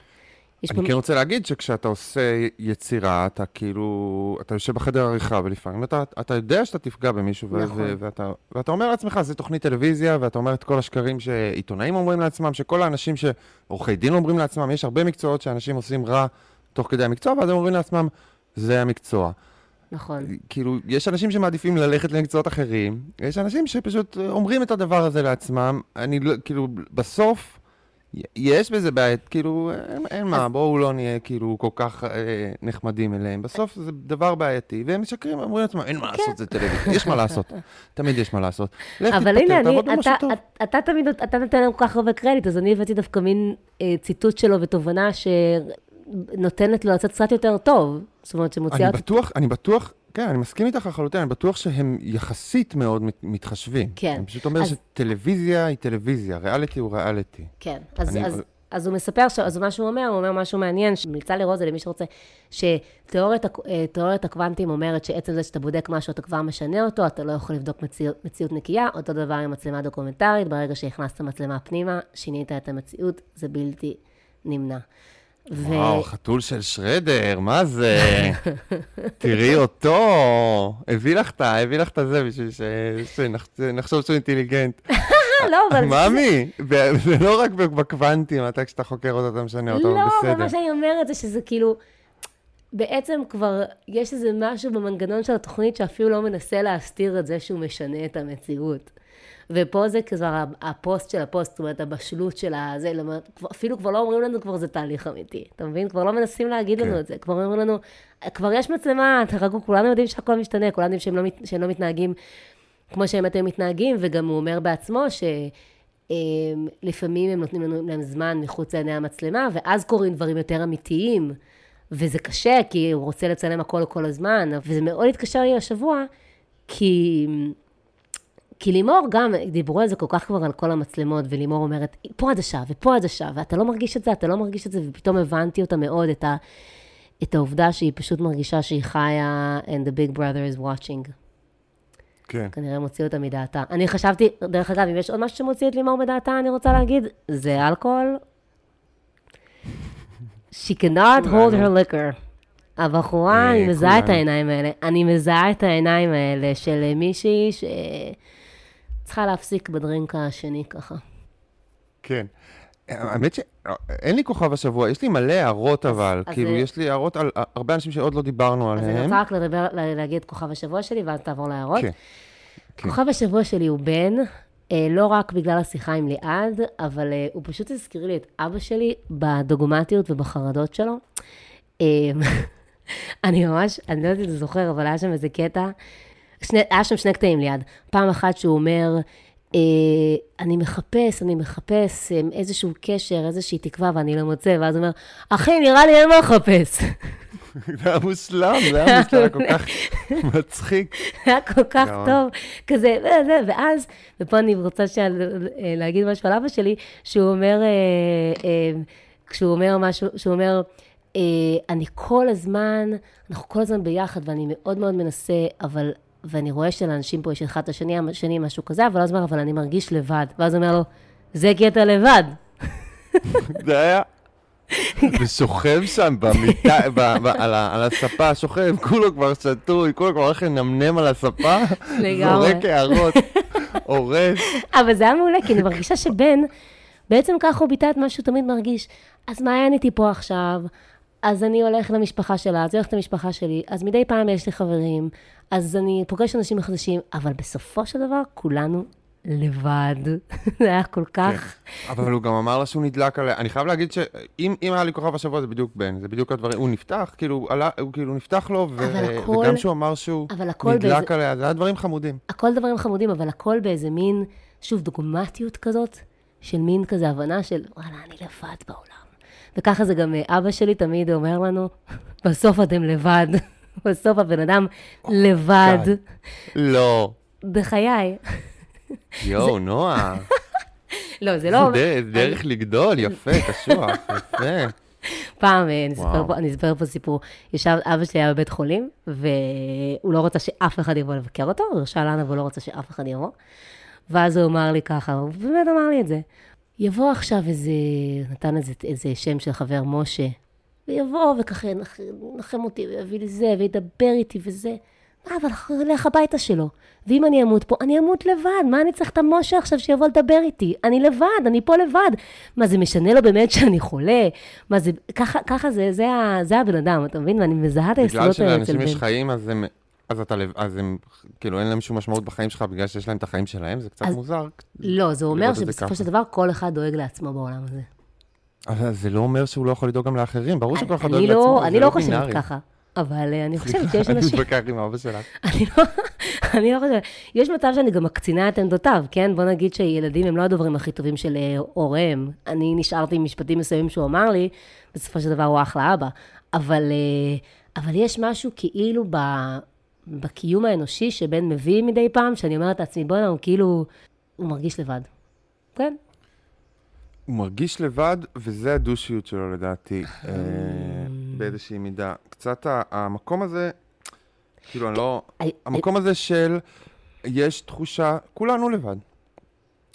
אני. כן רוצה להגיד שכשאתה עושה יצירה, אתה כאילו, אתה יושב בחדר עריכה, ולפעמים אתה, אתה יודע שאתה תפגע במישהו, נכון. ו- ואתה, ואתה אומר לעצמך, זה תוכנית טלוויזיה, ואתה אומר את כל השקרים שעיתונאים אומרים לעצמם, שכל האנשים שעורכי דין אומרים לעצמם, יש הרבה מקצועות שאנשים עושים רע תוך כדי המקצוע, ואז הם אומרים לעצמם, זה המקצוע. נכון. כאילו, יש אנשים שמעדיפים ללכת למקצועות אחרים, יש אנשים שפשוט אומרים את הדבר הזה לעצמם, אני לא, כאילו, בסוף, יש בזה בעיית, כאילו, אין, אין מה, בואו לא נהיה כאילו כל כך אה, נחמדים אליהם. בסוף זה דבר בעייתי, והם משקרים, אומרים לעצמם, אין מה לעשות, זה טלוויזיה, יש מה לעשות, תמיד יש מה לעשות. לך אבל תתפטר, תעבוד במשהו אתה, טוב. אתה, אתה תמיד, אתה נותן לנו כל כך הרבה קרדיט, אז אני הבאתי דווקא מין אה, ציטוט שלו ותובנה שנותנת לו לצאת קצת יותר טוב. זאת אומרת, שמוציאה אני. בטוח, אני בטוח, כן, אני מסכים איתך לחלוטין, אני בטוח שהם יחסית מאוד מת- מתחשבים. כן. אני פשוט אומר אז- שטלוויזיה היא טלוויזיה, ריאליטי הוא ריאליטי. כן, אז, אני- אז, אז הוא מספר, ש... אז מה שהוא אומר, הוא אומר משהו מעניין, שמליצה לראות זה למי שרוצה, שתיאוריית אה, הקוונטים אומרת שעצם זה שאתה בודק משהו, אתה כבר משנה אותו, אתה לא יכול לבדוק מציאות, מציאות נקייה, אותו דבר עם מצלמה דוקומנטרית, ברגע שהכנסת מצלמה פנימה, שינית את המציאות, זה בלתי נמנע. ו... וואו, חתול של שרדר, מה זה? תראי אותו. הביא לך את ה... הביא לך את הזה בשביל ש- שנחשוב שהוא אינטליגנט. לא, אבל... מאמי, זה לא רק בקוונטים, אתה כשאתה חוקר אותו אתה משנה אותו, לא, אבל בסדר. מה שאני אומרת זה שזה כאילו, בעצם כבר יש איזה משהו במנגנון של התוכנית שאפילו לא מנסה להסתיר את זה שהוא משנה את המציאות. ופה זה כבר הפוסט של הפוסט, זאת אומרת, הבשלות של הזה, אפילו כבר לא אומרים לנו כבר זה תהליך אמיתי, אתה מבין? כבר לא מנסים להגיד לנו כן. את זה, כבר אומרים לנו, כבר יש מצלמה, תרגעו, כולנו יודעים שהכל משתנה, כולנו יודעים שהם לא, מת- שהם לא מתנהגים כמו שהם היו מתנהגים, וגם הוא אומר בעצמו שלפעמים הם נותנים לנו להם זמן מחוץ לעיני המצלמה, ואז קורים דברים יותר אמיתיים, וזה קשה, כי הוא רוצה לצלם הכל כל הזמן, וזה מאוד התקשר לי השבוע, כי... כי לימור גם, דיברו על זה כל כך כבר על כל המצלמות, ולימור אומרת, פה עדשה, ופה עדשה, ואתה לא מרגיש את זה, אתה לא מרגיש את זה, ופתאום הבנתי אותה מאוד, את, ה, את העובדה שהיא פשוט מרגישה שהיא חיה, and the big brother is watching. כן. כנראה מוציא אותה מדעתה. אני חשבתי, דרך אגב, אם יש עוד משהו שמוציא את לימור מדעתה, אני רוצה להגיד, זה אלכוהול. She cannot hold her liquor. הבחורה, אה, אני מזהה את. העיניים האלה. אני מזהה את העיניים האלה של מישהי שצריכה להפסיק בדרינק השני ככה. כן. האמת שאין לי כוכב השבוע, יש לי מלא הערות אבל, אז, כאילו, יש לי הערות על הרבה אנשים שעוד לא דיברנו אז אני עליהם. רוצה רק לדבר, להגיד כוכב השבוע שלי, ואז תעבור להערות. כן. כן. כוכב השבוע שלי הוא בן, אה, לא רק בגלל השיחה עם ליעד, אבל אה, הוא פשוט הזכיר לי את אבא שלי בדוגמטיות ובחרדות שלו. אה, אני ממש, אני לא יודעת אם אתה זוכר, אבל היה שם איזה קטע, שני, היה שם שני קטעים ליד. פעם אחת שהוא אומר, אה, אני מחפש, אני מחפש אה, איזשהו קשר, איזושהי תקווה, ואני לא מוצא, ואז הוא אומר, אחי, נראה לי אין מה לחפש. זה היה מושלם, זה היה מושלם, היה כל כך מצחיק. היה כל כך. טוב, כזה, וזה, ואז, ופה אני רוצה שה- להגיד משהו על אבא שלי, שהוא אומר, אה, אה, כשהוא אומר משהו, שהוא אומר, אה, אני כל הזמן, אנחנו כל הזמן ביחד, ואני מאוד מאוד מנסה, אבל, ואני רואה שלאנשים פה יש אחד את השני, השני משהו כזה, אבל אז הוא אומר, אבל אני מרגיש לבד. ואז הוא אומר לו, זה כי אתה לבד. זה היה... ושוכב שם במיטה, על הספה, שוכב, כולו כבר שתוי, כולו כבר הולך לנמנם על הספה. זורק הערות, הורס. אבל זה היה מעולה, כי אני מרגישה שבן, בעצם ככה הוא ביטא את מה שהוא תמיד מרגיש. אז מעיין איתי פה עכשיו, אז אני הולך למשפחה שלה, אז היא הולכת למשפחה שלי, אז מדי פעם יש לי חברים, אז אני פוגש אנשים חדשים, אבל בסופו של דבר, כולנו לבד. זה היה כל כך... אבל הוא גם אמר לה שהוא נדלק עליה. אני חייב להגיד שאם אם היה לי כוכב השבוע, זה בדיוק בן, זה בדיוק הדברים. הוא נפתח, כאילו, עלה, הוא כאילו נפתח לו, ו- הכל- וגם שהוא אמר שהוא נדלק באיזה- עליה, זה היה דברים חמודים. הכל דברים חמודים, אבל הכל באיזה מין, שוב, דוגמטיות כזאת, של מין כזה הבנה של, וואלה, אני לבד בעולם. וככה זה גם אה, אבא שלי תמיד אומר לנו, בסוף אתם לבד. בסוף הבן אדם לבד. לא. בחיי. יואו, נועה. לא, זה לא... זה דרך- לגדול, יפה, קשוח, יפה. פעם, אה, אני אספר פה סיפור. ישב, אבא שלי היה בבית חולים, והוא לא רצה שאף אחד יבוא לבקר אותו, הוא הרשה לנו, והוא לא רצה שאף אחד יבוא. ואז הוא אמר לי ככה, הוא באמת אמר לי את זה. יבוא עכשיו איזה, נתן איזה, איזה שם של חבר משה, ויבוא וככה ינח- ינחם אותי ויביא לי זה, וידבר איתי וזה. מה, אבל נלך הביתה שלו. ואם אני אמות פה, אני אמות לבד. מה אני צריך את המשה עכשיו שיבוא לדבר איתי? אני לבד, אני פה לבד. מה, זה משנה לו באמת שאני חולה? מה זה, ככה, ככה זה, זה, זה הבן אדם, אתה מבין? ואני מזהה את בגלל היסודות האלה אצל שלאנשים יש בן. חיים, אז הם... אז אתה לב... אז הם, כאילו, אין להם שום משמעות בחיים שלך בגלל שיש להם את החיים שלהם, זה קצת אז- מוזר. לא, זה אומר שבסופו. של דבר כל אחד דואג לעצמו בעולם הזה. אבל זה לא אומר שהוא לא יכול לדאוג גם לאחרים, ברור שכל אחד אני דואג לעצמו, לא, זה אני לא חושבת בינארי. ככה, אבל אה, אני חושבת שיש אני אנשים... מתווכח עם אבא שלך. אני לא, אני לא חושבת, יש מצב שאני גם מקצינה את עמדותיו, כן? בוא נגיד שילדים הם לא הדוברים הכי טובים של אה, הוריהם. אני נשארתי עם משפטים מסוימים שהוא אמר לי, בסופו של דבר הוא אחלה אבא. אבל, אה, אבל יש משהו כאילו ב, בקיום האנושי שבן מביא מדי פעם, שאני אומרת לעצמי, בוא'נה, הוא כאילו, הוא מרגיש לבד. כן? הוא מרגיש לבד, וזה הדושיות שלו לדעתי, אה, באיזושהי מידה. קצת המקום הזה, כאילו, אני לא... I- המקום הזה של, יש תחושה, כולנו לבד.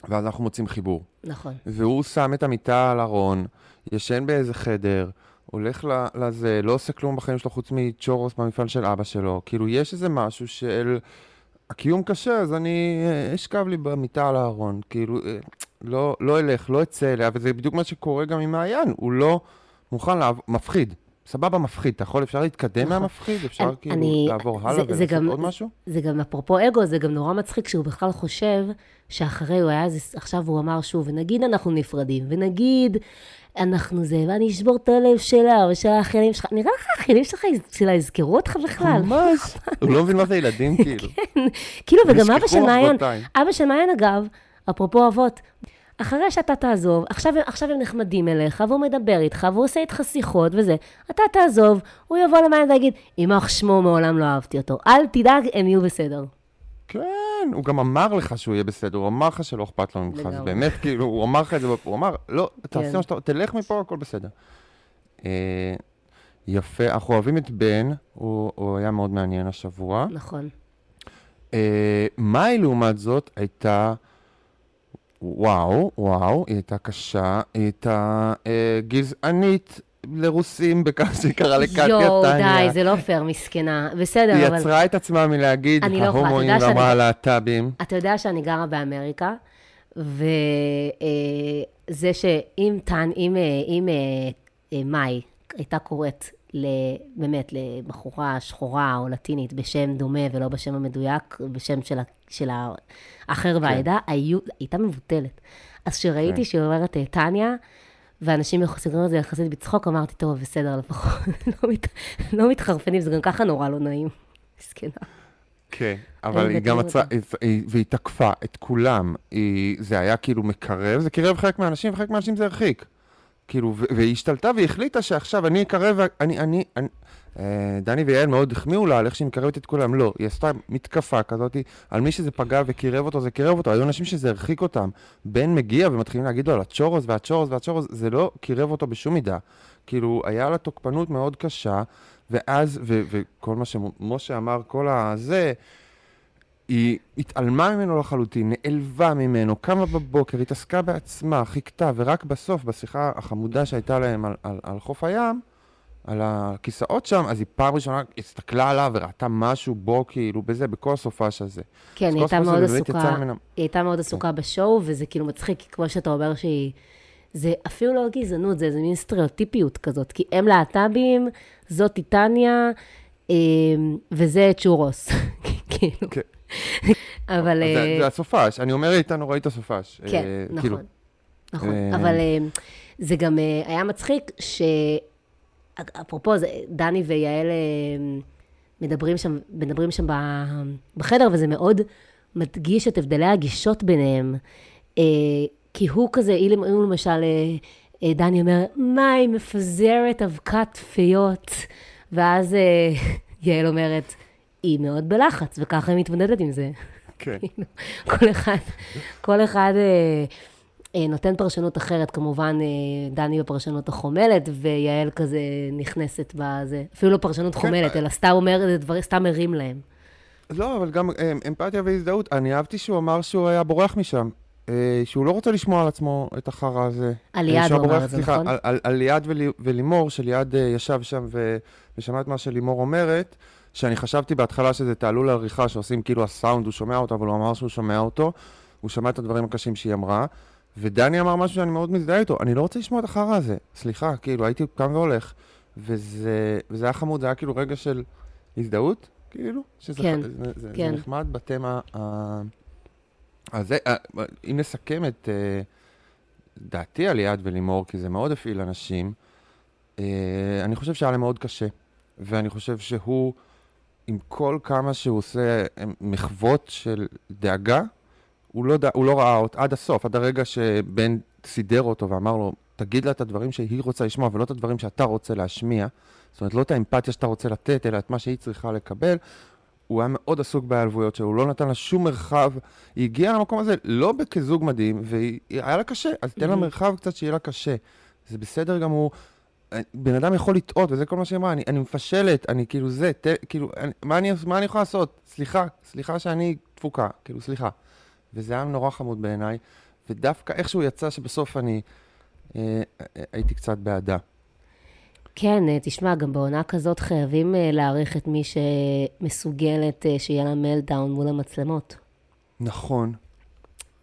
ואז אנחנו מוצאים חיבור. נכון. והוא שם את המיטה על ארון, ישן באיזה חדר, הולך לזה, לא עושה כלום בחיים שלו חוץ מצ'ורוס במפעל של אבא שלו. כאילו, יש איזה משהו של... הקיום קשה, אז אני אה, אשכב לי במיטה על הארון. כאילו, אה, לא, לא אלך, לא אצא אליה, וזה בדיוק מה שקורה גם עם מעיין. הוא לא מוכן לעבור, מפחיד. סבבה, מפחיד. אתה יכול, אפשר להתקדם נכון. מהמפחיד? אפשר אני- כאילו אני- לעבור זה- הלאה ולעשות גם- עוד משהו? זה גם, אפרופו אגו, זה גם נורא מצחיק שהוא בכלל חושב שאחרי הוא היה, עכשיו הוא אמר שוב, ונגיד אנחנו נפרדים, ונגיד אנחנו זה, ואני אשבור את הלב שלה ושל האחיינים שלך. נראה לך האחיינים שלך, שלה יזכרו אותך בכלל? ממש. הוא לא מבין מה זה ילדים, כאילו. כאילו, וגם אבא של מעיין. אבא של מעיין אגב, אפרופו אבות, אחרי שאתה תעזוב, עכשיו, עכשיו הם נחמדים אליך, והוא מדבר איתך, והוא עושה איתך שיחות וזה, אתה תעזוב, הוא יבוא למעיין ויגיד, יימח שמו, מעולם לא אהבתי אותו. אל תדאג, הם יהיו בסדר. כן, הוא גם אמר לך שהוא יהיה בסדר, הוא אמר לך שלא אכפת לו ממך, זה לגמרי. באמת, כאילו, הוא אמר לך את זה, הוא אמר, לא, תעשה כן. מה שאתה, תלך מפה, הכל בסדר. אה, יפה, אנחנו אוהבים את בן, הוא הוא היה מאוד מעניין השבוע. נכון. אה, מאי, לעומת זאת, הייתה, וואו, וואו, היא הייתה קשה, היא הייתה אה, גזענית לרוסים בכך שהיא קראה לקטיה יואו, טניה. די, זה לא פייר, מסכנה. בסדר, היא אבל... יצרה את עצמה מלהגיד, לא ההומואים שאני- ואמרה הלהט"בים. אתה יודע שאני גרה באמריקה, וזה שאם טן, אם, אה, אם אה, מאי הייתה קוראת ל, באמת לבחורה שחורה או לטינית בשם דומה ולא בשם המדויק, בשם של, של האחר והעדה, היו, הייתה מבוטלת. אז כשראיתי כן. שהיא אומרת אה, טניה, ואנשים סוגרים את זה יחסית בצחוק, אמרתי, טוב, בסדר, לפחות לא, לא מתחרפנים, זה גם ככה נורא לא נעים. מסכנה. כן, אבל היא גם. מצאה, היא- והיא תקפה את כולם. היא- זה היה כאילו מקרב, זה קירב חלק מהאנשים, וחלק מהאנשים זה הרחיק. כאילו, והיא השתלטה והיא החליטה שעכשיו אני אקרב, אני, אני, אני, דני ויעל מאוד החמיאו לה על איך שהיא מקרבת את כולם. לא, היא עשתה מתקפה כזאת על מי שזה פגע וקירב אותו, זה קירב אותו. היו אנשים שזה הרחיק אותם. בן מגיע ומתחילים להגיד לו על הצ'ורוז והצ'ורוז והצ'ורוז, זה לא קירב אותו בשום מידה. כאילו, היה לה תוקפנות מאוד קשה, ואז, ו- וכל מה שמשה אמר, כל הזה, היא התעלמה ממנו לחלוטין, נעלבה ממנו, קמה בבוקר, התעסקה בעצמה, חיכתה, ורק בסוף, בשיחה החמודה שהייתה להם על, על, על חוף הים, על הכיסאות שם, אז היא פעם ראשונה הסתכלה עליו וראתה משהו בו, כאילו, בזה, בכל הסופש הזה. כן, היא הייתה מאוד עסוקה, ממנה- היא הייתה מאוד עסוקה בשואו, וזה כאילו מצחיק, כמו שאתה אומר שהיא... זה אפילו לא גזענות, זה איזה מין סטריאוטיפיות כזאת, כי הם להט"בים, זאת טניה, אה, וזה צ'ורוס. כאילו. כן. אבל... זה, אה, זה הסופש, אני אומר, היא הייתה נוראית הסופש. כן, אה, כאילו, נכון. נכון, אה, אבל אה, זה גם היה מצחיק ש... אפרופו, זה- דני ויעל אה, מדברים שם, מדברים שם בחדר, וזה מאוד מדגיש את הבדלי הגישות ביניהם. אה, כי הוא כזה, אם למשל אה, דני אומר, מה, היא מפזרת אבקת פיות? ואז יעל אומרת, היא מאוד בלחץ, וככה היא מתמודדת עם זה. כן. כאילו, כל אחד, כל אחד נותן פרשנות אחרת, כמובן, אה, דני בפרשנות החומלת, ויעל כזה נכנסת בזה. אפילו לא פרשנות חומלת, אלא סתם אומר, דברים, סתם מרים להם. לא, אבל גם אה, אמפתיה והזדהות. אני אהבתי שהוא אמר שהוא היה בורח משם. אה, שהוא לא רוצה לשמוע על עצמו את החרא הזה. על אה, שהוא הוא אמר את זה, נכון? על, על, על ליעד ולי, ולימור, שליעד אה, ישב שם ו, ושמע את מה שלימור אומרת, שאני חשבתי בהתחלה שזה תעלול לעריכה, שעושים כאילו הסאונד, הוא שומע אותו, אבל הוא אמר שהוא שומע אותו, הוא שמע את הדברים הקשים שהיא אמרה, ודני אמר משהו שאני מאוד מזדהה איתו, אני לא רוצה לשמוע את החרא הזה, סליחה, כאילו, הייתי קם והולך, וזה, וזה היה חמוד, זה היה כאילו רגע של הזדהות, כאילו, שזה כן, זה, זה, כן. זה נחמד בתמה ה... אז זה, אה, אם נסכם את אה, דעתי על ליעד ולימור, כי זה מאוד הפעיל אנשים, אה, אני חושב שהיה להם מאוד קשה. ואני חושב שהוא, עם כל כמה שהוא עושה מחוות של דאגה, הוא לא, הוא לא ראה אותה עד הסוף, עד הרגע שבן סידר אותו ואמר לו, תגיד לה את הדברים שהיא רוצה לשמוע ולא את הדברים שאתה רוצה להשמיע. זאת אומרת, לא את האמפתיה שאתה רוצה לתת, אלא את מה שהיא צריכה לקבל. הוא היה מאוד עסוק בהיעלבויות שלו, הוא לא נתן לה שום מרחב. היא הגיעה למקום הזה לא כזוג מדהים, והיה לה קשה, אז תן לה Mhm. מרחב קצת שיהיה לה קשה. זה בסדר גמור. בן אדם יכול לטעות, וזה כל מה שהיא אמרה, אני, אני מפשלת, אני כאילו זה, ת, כאילו, אני, מה, אני, מה אני יכולה לעשות? סליחה, סליחה שאני תפוקה, כאילו, סליחה. וזה היה נורא חמוד בעיניי, ודווקא איכשהו יצא שבסוף אני אה, אה, הייתי קצת בעדה. כן, אה, תשמע, גם בעונה כזאת חייבים אה, להעריך את מי שמסוגלת שיהיה לה מלדאון מול המצלמות. נכון,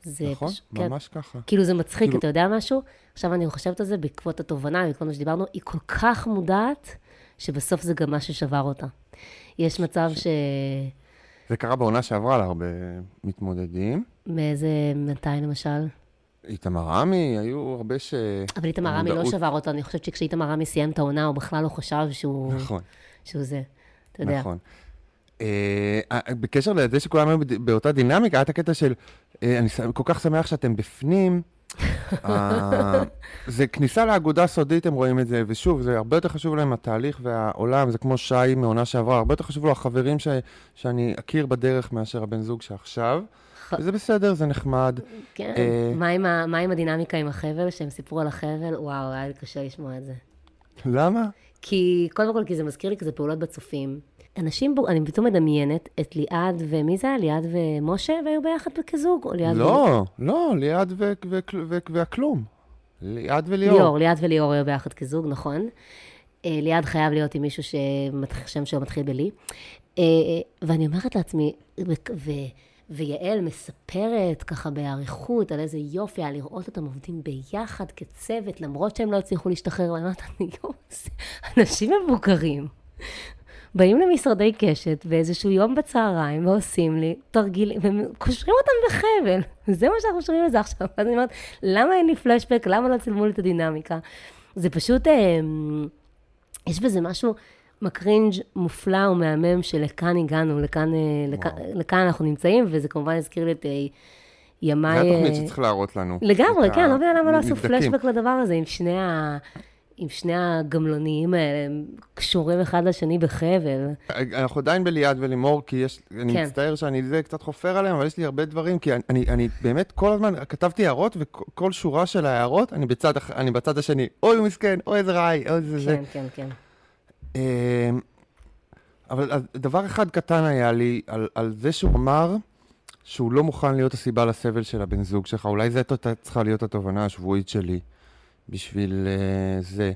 זה נכון, פש- כן. ממש ככה. כאילו זה מצחיק, כאילו- אתה יודע משהו? עכשיו אני חושבת על זה בעקבות התובנה, בעקבות מה שדיברנו, היא כל כך מודעת, שבסוף זה גם מה ששבר אותה. יש מצב ש... זה קרה בעונה שעברה להרבה מתמודדים. מאיזה, מתי למשל? איתמר עמי, היו הרבה ש... אבל איתמר רמי לא שבר אותה, אני חושבת שכשאיתמר רמי סיים את העונה, הוא בכלל לא חשב שהוא, נכון. שהוא זה. אתה יודע. נכון. אה, אה, בקשר לזה שכולם היו באותה דינמיקה, היה את הקטע של, אה, אני כל כך שמח שאתם בפנים. זה כניסה לאגודה סודית, הם רואים את זה, ושוב, זה הרבה יותר חשוב להם התהליך והעולם, זה כמו שי מעונה שעברה, הרבה יותר חשוב לו החברים ש, שאני אכיר בדרך מאשר הבן זוג שעכשיו. ח- וזה בסדר, זה נחמד. כן. אה, מה עם ה- מה עם הדינמיקה עם החבל, שהם סיפרו על החבל? וואו, היה לי קשה לשמוע את זה. למה? כי, קודם כל, כי זה מזכיר לי כזה פעולות בצופים. אנשים, בו- אני פתאום מדמיינת את ליעד ומי זה היה? ליעד ומשה, והיו ביחד כזוג? או ליעד לא, לא, ליעד ו- ו- ו- והכלום. ליעד וליאור. ליאור, ליעד וליאור היו ביחד כזוג, נכון. אה, ליעד חייב להיות עם מישהו שהשם שלו מתחיל בלי. אה, ואני אומרת לעצמי, ו- ו- ויעל מספרת ככה באריכות על איזה יופי היה לראות אותם עובדים ביחד כצוות, למרות שהם לא הצליחו להשתחרר. ואני אומרת, אני יואו, זה אנשים מבוגרים. באים למשרדי קשת באיזשהו יום בצהריים ועושים לי תרגילים, וקושרים אותם בחבל. זה מה שאנחנו שומעים לזה עכשיו. אז אני אומרת, למה אין לי פלשבק? למה לא צילמו לי את הדינמיקה? זה פשוט, אה, יש בזה משהו מקרינג' מופלא ומהמם שלכאן הגענו, לכאן, אה, לכאן, לכאן אנחנו נמצאים, וזה כמובן הזכיר לי את אה, ימיי... זה התוכנית אה, שצריך להראות לנו. לגמרי, כן, לא מבינה למה לא עשו. פלשבק לדבר הזה עם שני, ה... עם שני הגמלוניים האלה, הם קשורים אחד לשני בחבל. אנחנו עדיין בליעד ולימור, כי יש, אני כן. מצטער שאני זה קצת חופר עליהם, אבל יש לי הרבה דברים, כי אני, אני, אני באמת כל הזמן כתבתי הערות, וכל שורה של ההערות, אני בצד, אני בצד השני, אוי הוא מסכן, אוי איזה רעי, אוי איזה זה. כן, כן, כן. אמ, אבל דבר אחד קטן היה לי על, על זה שהוא אמר שהוא לא מוכן להיות הסיבה לסבל של הבן זוג שלך. אולי הייתה צריכה להיות התובנה השבועית שלי בשביל uh, זה.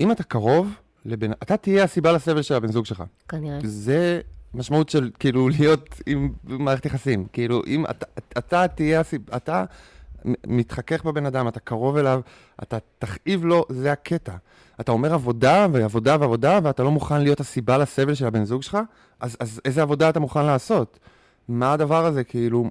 אם אתה קרוב לבן... אתה תהיה הסיבה לסבל של הבן זוג שלך. כנראה. זה משמעות של כאילו להיות עם מערכת יחסים. כאילו, אם אתה, אתה תהיה הסיבה, אתה מתחכך בבן אדם, אתה קרוב אליו, אתה תכאיב לו, זה הקטע. אתה אומר עבודה ועבודה ועבודה, ואתה לא מוכן להיות הסיבה לסבל של הבן זוג שלך, אז, אז איזה עבודה אתה מוכן לעשות? מה הדבר הזה? כאילו,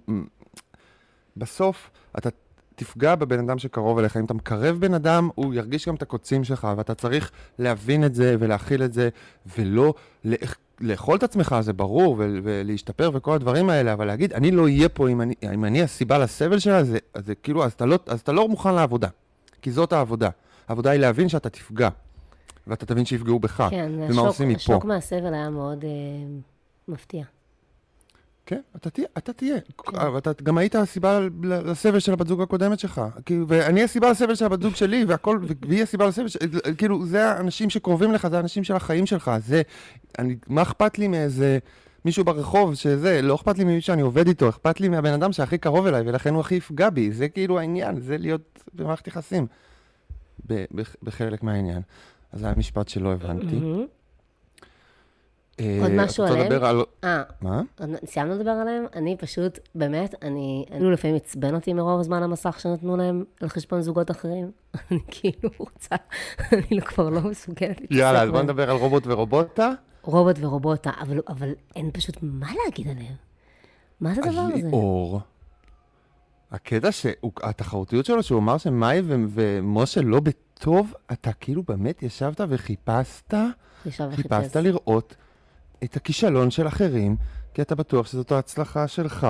בסוף אתה תפגע בבן אדם שקרוב אליך. אם אתה מקרב בן אדם, הוא ירגיש גם את הקוצים שלך, ואתה צריך להבין את זה ולהכיל את זה, ולא לאכ- לאכול את עצמך, זה ברור, ו- ולהשתפר וכל הדברים האלה, אבל להגיד, אני לא אהיה פה אם אני, אם אני הסיבה לסבל שלה, זה, זה כאילו, אז אתה, לא, אז אתה לא מוכן לעבודה. כי זאת העבודה. העבודה היא להבין שאתה תפגע, ואתה תבין שיפגעו בך. כן, השוק. השוק מהסבל היה מאוד אה, מפתיע. כן, אתה תהיה, אתה תהיה. אבל אתה גם היית הסיבה לסבל של הבת זוג הקודמת שלך. ואני הסיבה לסבל של הבת זוג שלי, והכל, והיא הסיבה לסבל של... כאילו, זה האנשים שקרובים לך, זה האנשים של החיים שלך. זה... אני, מה אכפת לי מאיזה מישהו ברחוב שזה, לא אכפת לי ממי שאני עובד איתו, אכפת לי מהבן אדם שהכי קרוב אליי, ולכן הוא הכי יפגע בי. זה כאילו העניין, זה להיות במערכת יחסים. בחלק מהעניין. אז זה היה משפט שלא הבנתי. אה, עוד משהו את רוצה עליהם? לדבר על... אה, מה? סיימנו לדבר עליהם? אני פשוט, באמת, אני, אני לפעמים עצבן אותי מרוב הזמן המסך שנתנו להם על חשבון זוגות אחרים. אני כאילו רוצה, אני לא- כבר לא מסוגלת להתעסק יאללה, אז בוא. נדבר על רובוט ורובוטה. רובוט ורובוטה, אבל, אין פשוט מה להגיד עליהם. מה זה הדבר הזה? ליאור. הקטע שהתחרותיות שלו, שהוא אמר שמאי ו- ומשה לא בטוב, אתה כאילו באמת ישבת וחיפשת, חיפשת. לראות את הכישלון של אחרים, כי אתה בטוח שזאת ההצלחה שלך.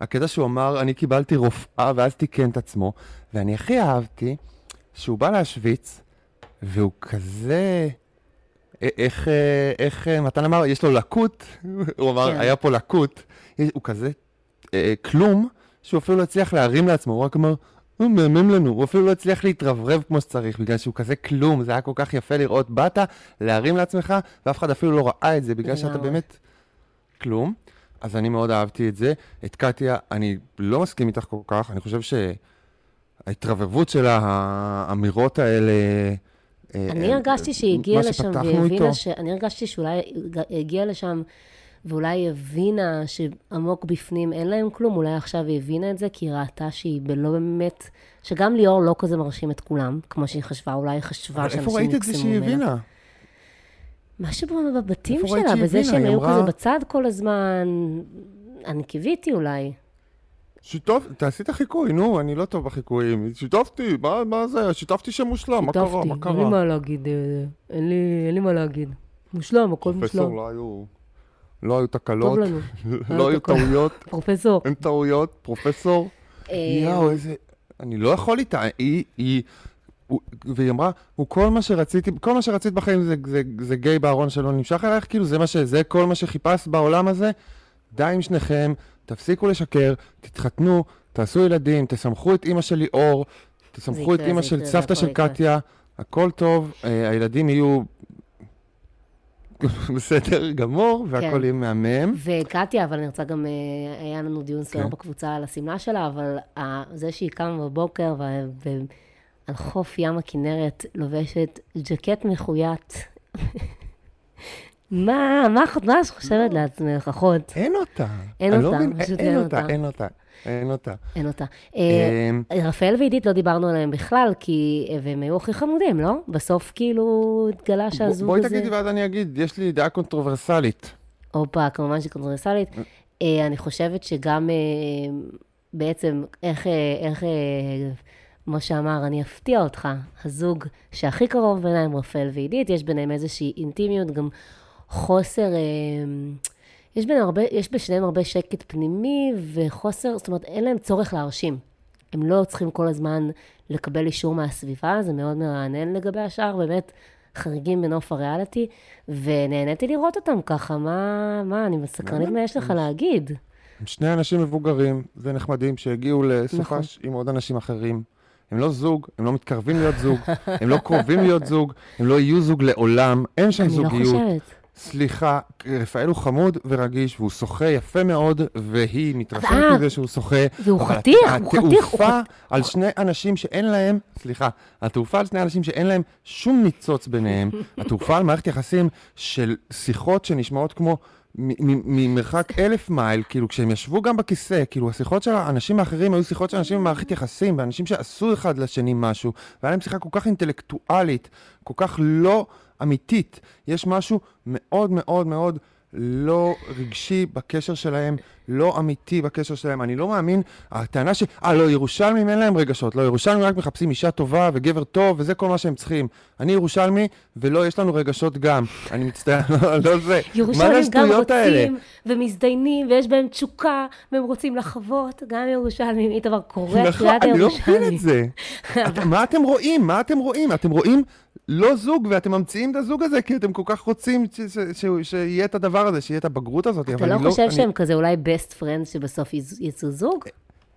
הקטע שהוא אמר, אני קיבלתי רופאה ואז תיקן את עצמו, ואני הכי אהבתי שהוא בא להשוויץ, והוא כזה... איך, אה, איך אה, מתן אמר, יש לו לקות, הוא אמר, כן. היה פה לקות, הוא כזה אה, כלום, שהוא אפילו לא הצליח להרים לעצמו, הוא רק אמר, הוא מהמם לנו, הוא אפילו לא הצליח להתרברב כמו שצריך, בגלל שהוא כזה כלום, זה היה כל כך יפה לראות, באת להרים לעצמך, ואף אחד אפילו לא ראה את זה, בגלל שאתה. באמת כלום. אז אני מאוד אהבתי את זה. את קטיה, אני לא מסכים איתך כל כך, אני חושב שההתרבבות שלה, האמירות האלה... אה, אני אה, הרגשתי שהיא הגיעה לשם והבינה. ש... אני הרגשתי שאולי הגיעה לשם ואולי הבינה שעמוק בפנים אין להם כלום, אולי עכשיו היא הבינה את זה, כי היא ראתה שהיא בלא באמת... שגם ליאור לא כזה מרשים את כולם, כמו שהיא חשבה, אולי היא חשבה שאנשים איפה ראית את זה יקסמו שהיא ממנה. הבינה? משהו בבתים שלה, בזה? שהם היא היו כזה בצד כל הזמן. אני קיוויתי אולי. שיתוף, תעשי את החיקוי, נו, אני לא טוב בחיקויים. שיתפתי, מה, מה זה? שיתפתי שם מושלם, מה קרה? מה שיתפתי, אין לי קרה? מה להגיד, אה, אין לי, אין לי מה להגיד. מושלם, הכל פרופסור, מושלם. לא היו... לא היו תקלות, לנו. לא היו. טעויות, פרופסור. אין טעויות, פרופסור. אה, יואו, איזה... אני לא יכול איתה, היא... היא... והיא אמרה, הוא כל מה שרציתי, כל מה שרצית בחיים זה, זה, זה גיי בארון שלא נמשך אלייך, כאילו זה מה ש... זה כל מה שחיפשת בעולם הזה, די עם שניכם, תפסיקו לשקר, תתחתנו, תעשו ילדים, תסמכו את אימא של ליאור, תסמכו את אימא של סבתא של. קטיה, הכל טוב, אה, הילדים יהיו בסדר גמור, והכל כן. יהיה מהמם. וקטיה, אבל אני רוצה גם, אה, היה לנו דיון סוער כן. בקבוצה על השמלה שלה, אבל ה- זה שהיא קמה בבוקר ועל חוף ים הכנרת לובשת ג'קט מחויית. מה, מה את חושבת לעצמך, אחות? אין אותה. אין לא אותה, פשוט אין אין אותה, אותה. אין אותה, אין אותה. אין אותה. אה, אמ, רפאל ועידית לא דיברנו עליהם בכלל, כי, והם היו הכי חמודים, לא? בסוף כאילו התגלה שהזוג בואי הזה... תגידי ואז אני אגיד, יש לי דעה קונטרוברסלית. הופה, כמובן שהיא קונטרוברסלית. אה, אני חושבת שגם אה, בעצם, איך, אה, איך, אה, משה אמר, אני אפתיע אותך, הזוג שהכי קרוב ביניהם, רפאל ועידית, יש ביניהם איזושהי אינטימיות, גם חוסר, אה, יש, הרבה, יש בשניהם הרבה שקט פנימי וחוסר, זאת אומרת, אין להם צורך להרשים. הם לא צריכים כל הזמן לקבל אישור מהסביבה, זה מאוד מרענן לגבי השאר, באמת חריגים בנוף הריאליטי, ונהניתי לראות אותם ככה, מה, מה, אני סקרנית מה יש לך להגיד. הם שני אנשים מבוגרים ונחמדים שהגיעו נכון. לסופש עם עוד אנשים אחרים. הם לא זוג, הם לא מתקרבים להיות זוג, הם לא קרובים להיות זוג, הם לא יהיו זוג לעולם, אין שם אני לא זוגיות. חושבת. סליחה, רפאל הוא חמוד ורגיש, והוא שוחה יפה מאוד, והיא מתרשמת אה, מזה שהוא שוחה. והוא חתיך, הוא חתיך, הוא התעופה על שני אנשים שאין להם, סליחה, התעופה על שני אנשים שאין להם שום ניצוץ ביניהם, התעופה על מערכת יחסים של שיחות שנשמעות כמו ממרחק אלף מייל, כאילו כשהם ישבו גם בכיסא, כאילו השיחות של האנשים האחרים היו שיחות של אנשים במערכת יחסים, ואנשים שעשו אחד לשני משהו, והיה להם שיחה כל כך אינטלקטואלית, כל כך לא אמיתית. יש משהו מאוד מאוד מאוד לא רגשי בקשר שלהם, לא אמיתי בקשר שלהם. אני לא מאמין, הטענה ש... אה, לא, ירושלמים אין להם רגשות. לא, ירושלמים רק מחפשים אישה טובה וגבר טוב, וזה כל מה שהם צריכים. אני ירושלמי, ולא, יש לנו רגשות גם. אני מצטער, לא, לא זה. ירושלים גם האלה? רוצים ומזדיינים, ויש בהם תשוקה, והם רוצים לחוות, גם ירושלמים, איתמר קורא נכון, קריאת אני לא מבין. את זה. מה אתם רואים? מה אתם רואים? אתם רואים לא זוג, ואתם ממציאים את הזוג הזה, כי אתם כל כך רוצים שיהיה את הדבר הזה, שיהיה את הבגרות הזאת. אתה לא אני חושב שהם כזה אולי best friends שבסוף יצ- יצאו זוג?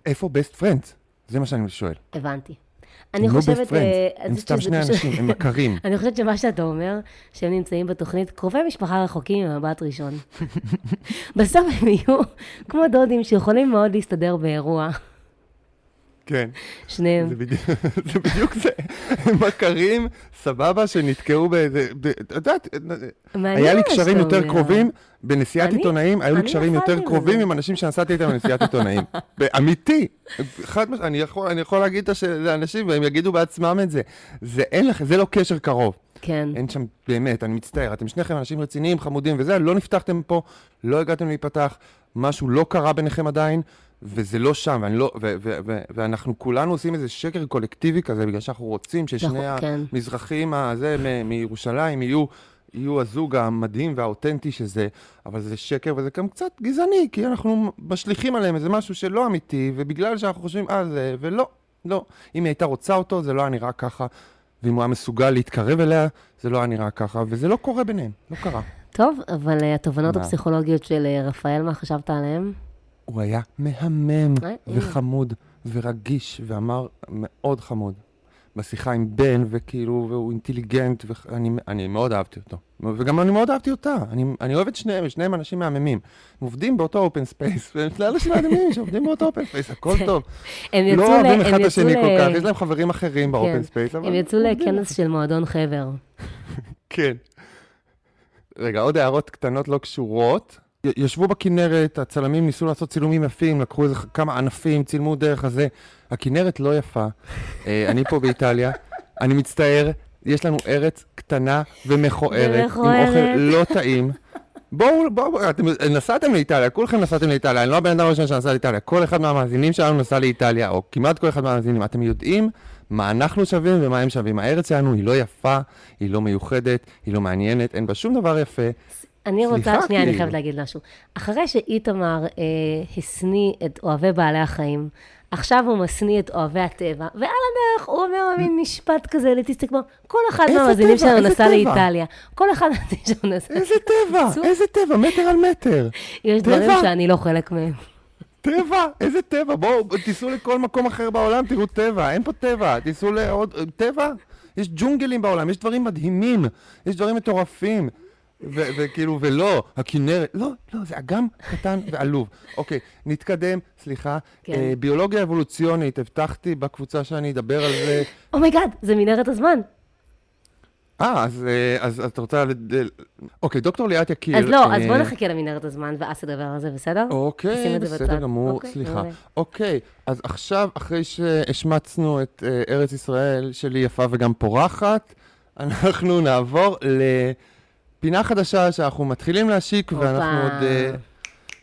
איפה best friends? זה מה שאני שואל. הבנתי. אני לא חושבת... אה, הם סתם שני אנשים, הם מכרים. אני חושבת שמה שאתה אומר, שהם נמצאים בתוכנית, קרובי משפחה רחוקים ממבט ראשון. בסוף הם יהיו כמו דודים שיכולים מאוד להסתדר באירוע, כן. שניהם. זה בדיוק, זה בדיוק זה. הם מכרים, סבבה, שנתקעו באיזה... את יודעת, היה לי קשרים יותר. קרובים בנסיעת עיתונאים, היו לי קשרים יותר. קרובים עם אנשים שנסעתי איתם לנסיעת עיתונאים. אמיתי. חד משמעית, אני יכול- אני יכול להגיד לאנשים, והם יגידו בעצמם את זה. זה אין לך, זה לא קשר קרוב. כן. אין שם, באמת, אני מצטער, אתם שניכם אנשים רציניים, חמודים וזה, לא נפתחתם פה, לא הגעתם להיפתח, משהו לא קרה ביניכם עדיין, וזה לא שם, ואני לא, ו, ו, ו, ואנחנו כולנו עושים איזה שקר קולקטיבי כזה, בגלל שאנחנו רוצים ששני נכון, כן. המזרחים הזה מ- מירושלים יהיו... יהיו הזוג המדהים והאותנטי שזה, אבל זה שקר וזה גם קצת גזעני, כי אנחנו משליכים עליהם איזה משהו שלא אמיתי, ובגלל שאנחנו חושבים, אה, זה, ולא, לא. אם היא הייתה רוצה אותו, זה לא היה נראה ככה, ואם הוא היה מסוגל להתקרב אליה, זה לא היה נראה ככה, וזה לא קורה ביניהם, לא קרה. טוב, אבל אה, התובנות? הפסיכולוגיות של אה, רפאל, מה חשבת עליהם? הוא היה מהמם אה. וחמוד ורגיש, ואמר מאוד חמוד. בשיחה עם בן, וכאילו, והוא אינטליגנט, ואני אני מאוד אהבתי אותו. וגם אני מאוד אהבתי אותה. אני, אני אוהב את שניהם, שניהם אנשים מהממים. הם עובדים באותו open space, והם שני אנשים מהממים שעובדים באותו open space, הכל טוב. הם יצאו לא אוהבים אחד את השני כל כך, יש להם חברים אחרים ב open כן. space. הם יצאו. לכנס של מועדון חבר. כן. רגע, עוד הערות קטנות לא קשורות. ישבו בכנרת, הצלמים ניסו לעשות צילומים יפים, לקחו איזה כמה ענפים, צילמו דרך הזה. הכנרת לא יפה. אה, אני פה באיטליה, אני מצטער, יש לנו ארץ קטנה ומכוערת, עם. אוכל לא טעים. בואו, בואו, בואו, אתם נסעתם לאיטליה, כולכם נסעתם לאיטליה, אני לא הבן אדם הראשון שנסע לאיטליה, כל אחד מהמאזינים שלנו נסע לאיטליה, או כמעט כל אחד מהמאזינים, אתם יודעים מה אנחנו שווים ומה הם שווים. הארץ שלנו היא לא יפה, היא לא מיוחדת, היא לא מעניינת, אין בה שום דבר יפה. אני רוצה, שנייה, אני כאילו. חייבת להגיד משהו. אחרי שאיתמר אה, השניא את אוהבי בעלי החיים, עכשיו הוא משניא את אוהבי הטבע, ועל הדרך הוא אומר מין משפט כזה אליטיסטי, כמו, כל אחד מהמאזינים? שלנו נסע? לאיטליה. כל אחד מהמאזינים שלנו נסע... איזה טבע. איזה טבע, מטר על מטר. יש? דברים שאני לא חלק מהם. טבע, איזה טבע, בואו, תיסעו לכל מקום אחר בעולם, תראו טבע, אין פה טבע, תיסעו לעוד, טבע? יש ג'ונגלים בעולם, יש דברים מדהימים, יש דברים מטורפים. וכאילו, ולא, הכנרת, לא, לא, זה אגם קטן ועלוב. אוקיי, נתקדם, סליחה. כן. אה, ביולוגיה אבולוציונית, הבטחתי בקבוצה שאני אדבר על זה. oh my god, זה מנהרת הזמן. אה, אז, אה, אז את רוצה... לד- ל- אוקיי, דוקטור ליאת יקיר. אז לא, אז אה, בוא נחכה למנהרת הזמן, ואז תדבר על זה, בסדר? אוקיי, בסדר. גמור, אוקיי, סליחה. אוקיי, אז עכשיו, אחרי שהשמצנו את אה, ארץ ישראל שלי יפה וגם פורחת, אנחנו נעבור לפינה חדשה שאנחנו מתחילים להשיק, ואנחנו הופה. עוד... אה,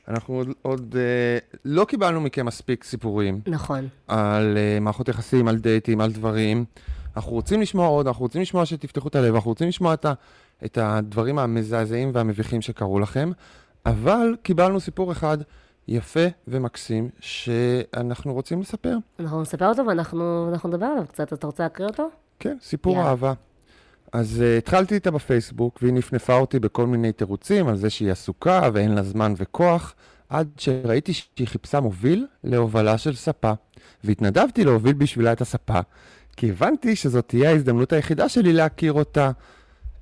אנחנו עוד, עוד אה, לא קיבלנו מכם מספיק סיפורים נכון. על אה, מערכות יחסים, על דייטים, על דברים. אנחנו רוצים לשמוע עוד, אנחנו רוצים לשמוע שתפתחו את הלב, אנחנו רוצים לשמוע את, ה, את הדברים המזעזעים והמביכים שקרו לכם, אבל קיבלנו סיפור אחד יפה ומקסים שאנחנו רוצים לספר. אנחנו נספר אותו ואנחנו אנחנו נדבר עליו קצת. אתה רוצה להקריא אותו? כן, סיפור יאללה. אהבה. אז uh, התחלתי איתה בפייסבוק, והיא נפנפה אותי בכל מיני תירוצים על זה שהיא עסוקה ואין לה זמן וכוח, עד שראיתי שהיא חיפשה מוביל להובלה של ספה, והתנדבתי להוביל בשבילה את הספה, כי הבנתי שזאת תהיה ההזדמנות היחידה שלי להכיר אותה.